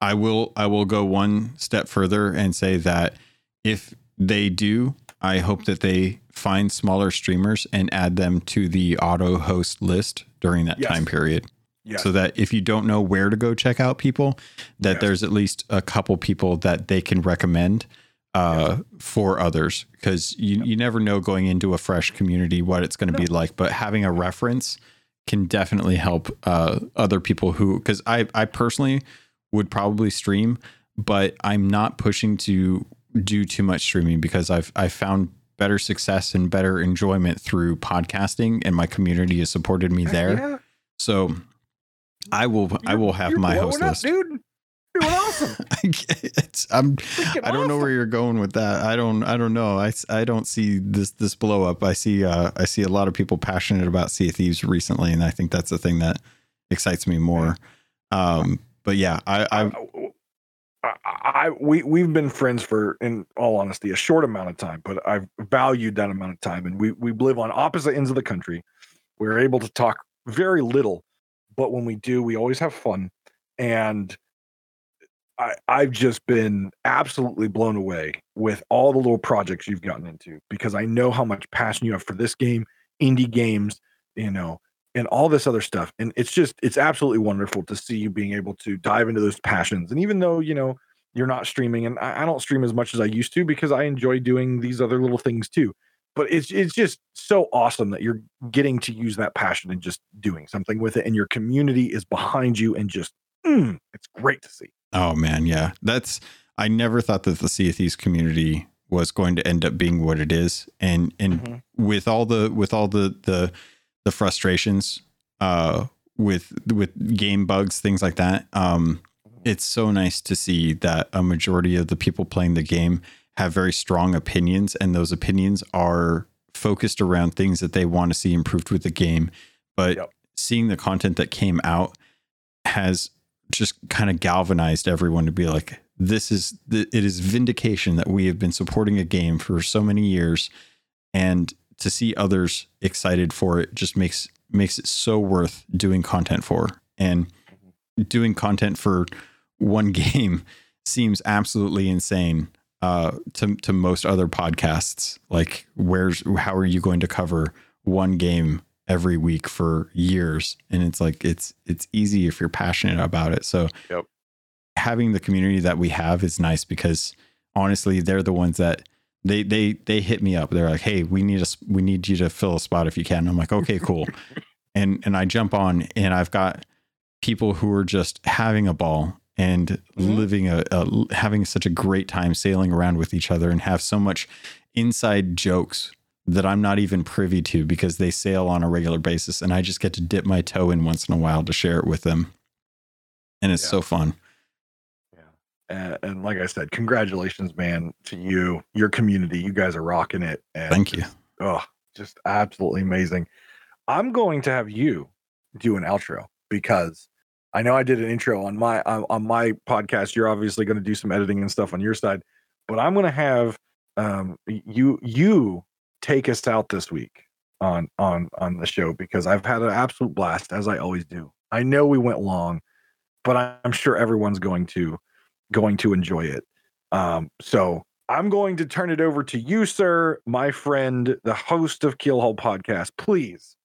I will I will go one step further and say that if they do, I hope that they find smaller streamers and add them to the auto host list during that yes. time period. Yes. So that if you don't know where to go check out people, that yes. there's at least a couple people that they can recommend uh, for others because you, you never know going into a fresh community what it's going to be like. But having a reference can definitely help uh, other people who, because I, I personally would probably stream, but I'm not pushing to do too much streaming because I've I found better success and better enjoyment through podcasting, and my community has supported me there. Yeah. So I will you're, I will have my host list. dude doing awesome. I'm. I don't awesome. know where you're going with that. I don't. I don't know. I, I don't see this this blow up. I see. Uh, I see a lot of people passionate about Sea of Thieves recently, and I think that's the thing that excites me more. Um, but yeah, I, I, I, I, we we've been friends for, in all honesty, a short amount of time, but I've valued that amount of time, and we we live on opposite ends of the country. We're able to talk very little, but when we do, we always have fun, and I, I've just been absolutely blown away with all the little projects you've gotten into because I know how much passion you have for this game, indie games, you know, and all this other stuff. And it's just, it's absolutely wonderful to see you being able to dive into those passions. And even though, you know, you're not streaming, and I, I don't stream as much as I used to because I enjoy doing these other little things too. But it's it's just so awesome that you're getting to use that passion and just doing something with it, and your community is behind you, and just mm, it's great to see. Oh man, yeah. That's I never thought that the Sea of Thieves community was going to end up being what it is. And and mm-hmm. with all the with all the the the frustrations uh with with game bugs, things like that. Um it's so nice to see that a majority of the people playing the game have very strong opinions, and those opinions are focused around things that they want to see improved with the game. But Yep. seeing the content that came out has just kind of galvanized everyone to be like, this is the, it is vindication that we have been supporting a game for so many years, and to see others excited for it just makes makes it so worth doing content for. And doing content for one game seems absolutely insane uh, to to most other podcasts. Like, where's how are you going to cover one game every week for years? And it's like it's it's easy if you're passionate about it. So, Yep. having the community that we have is nice because honestly, they're the ones that. They, they they hit me up. They're like, "Hey, we need a s- we need you to fill a spot if you can." I'm like, "Okay, cool." and and I jump on, and I've got people who are just having a ball and Mhm. living a, a having such a great time sailing around with each other and have so much inside jokes that I'm not even privy to because they sail on a regular basis and I just get to dip my toe in once in a while to share it with them. And it's Yeah. so fun. And, and like I said, congratulations, man, to you, your community. You guys are rocking it. And Thank you. Oh, just absolutely amazing. I'm going to have you do an outro because I know I did an intro on my on, on my podcast. You're obviously going to do some editing and stuff on your side, but I'm going to have um you you take us out this week on on on the show because I've had an absolute blast as I always do. I know we went long, but I'm sure everyone's going to going to enjoy it. Um, so I'm going to turn it over to you, sir, my friend, the host of Keelhaul Podcast. Please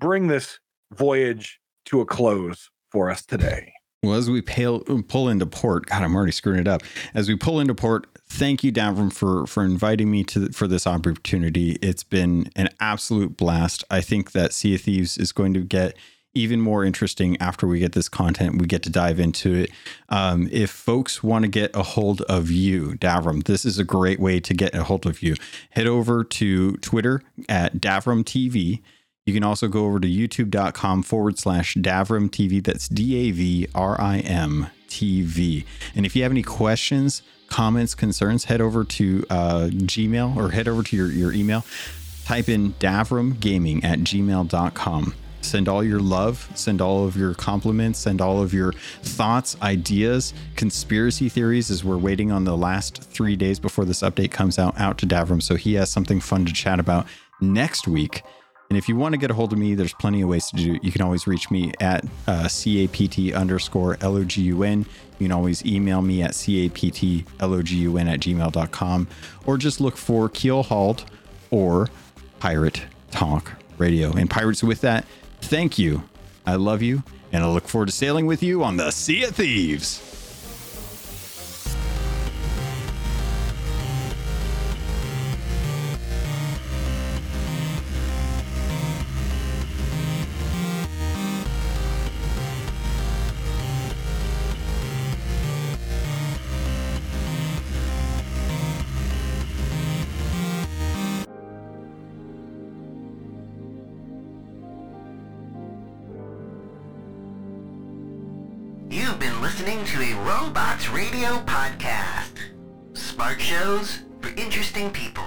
bring this voyage to a close for us today. Well, as we pale, pull into port, God, I'm already screwing it up. As we pull into port, thank you, Davrim, for for inviting me to for this opportunity. It's been an absolute blast. I think that Sea of Thieves is going to get even more interesting after we get this content. We get to dive into it. Um, if folks want to get a hold of you, Davrim, this is a great way to get a hold of you. Head over to Twitter at Davrim TV. You can also go over to youtube.com forward slash Davrim TV. That's D A V R I M TV. And if you have any questions, comments, concerns, head over to uh, Gmail or head over to your, your email. Type in davrimgaming at gmail.com. Send all your love, send all of your compliments, send all of your thoughts, ideas, conspiracy theories as we're waiting on the last three days before this update comes out out to Davrim. So he has something fun to chat about next week. And if you want to get a hold of me, there's plenty of ways to do it. You can always reach me at uh, CAPT underscore LOGUN. You can always email me at CAPTLOGUN at gmail.com or just look for Keelhauled or Pirate Talk Radio. And Pirates, with that, thank you. I love you. And I look forward to sailing with you on the Sea of Thieves. Radio podcast. Smart shows for interesting people.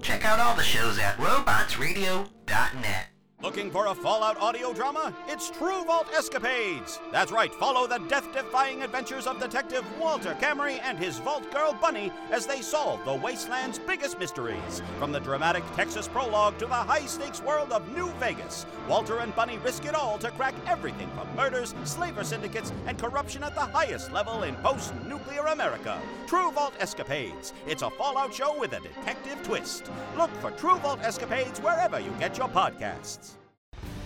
Check out all the shows at robotsradio.net. Looking for a Fallout audio drama? It's True Vault Escapades. That's right, follow the death defying adventures of Detective Walter Camry and his Vault Girl Bunny as they solve the wasteland's biggest mysteries. From the dramatic Texas prologue to the high stakes world of New Vegas, Walter and Bunny risk it all to crack everything from murders, slaver syndicates, and corruption at the highest level in post nuclear America. True Vault Escapades. It's a Fallout show with a detective twist. Look for True Vault Escapades wherever you get your podcasts.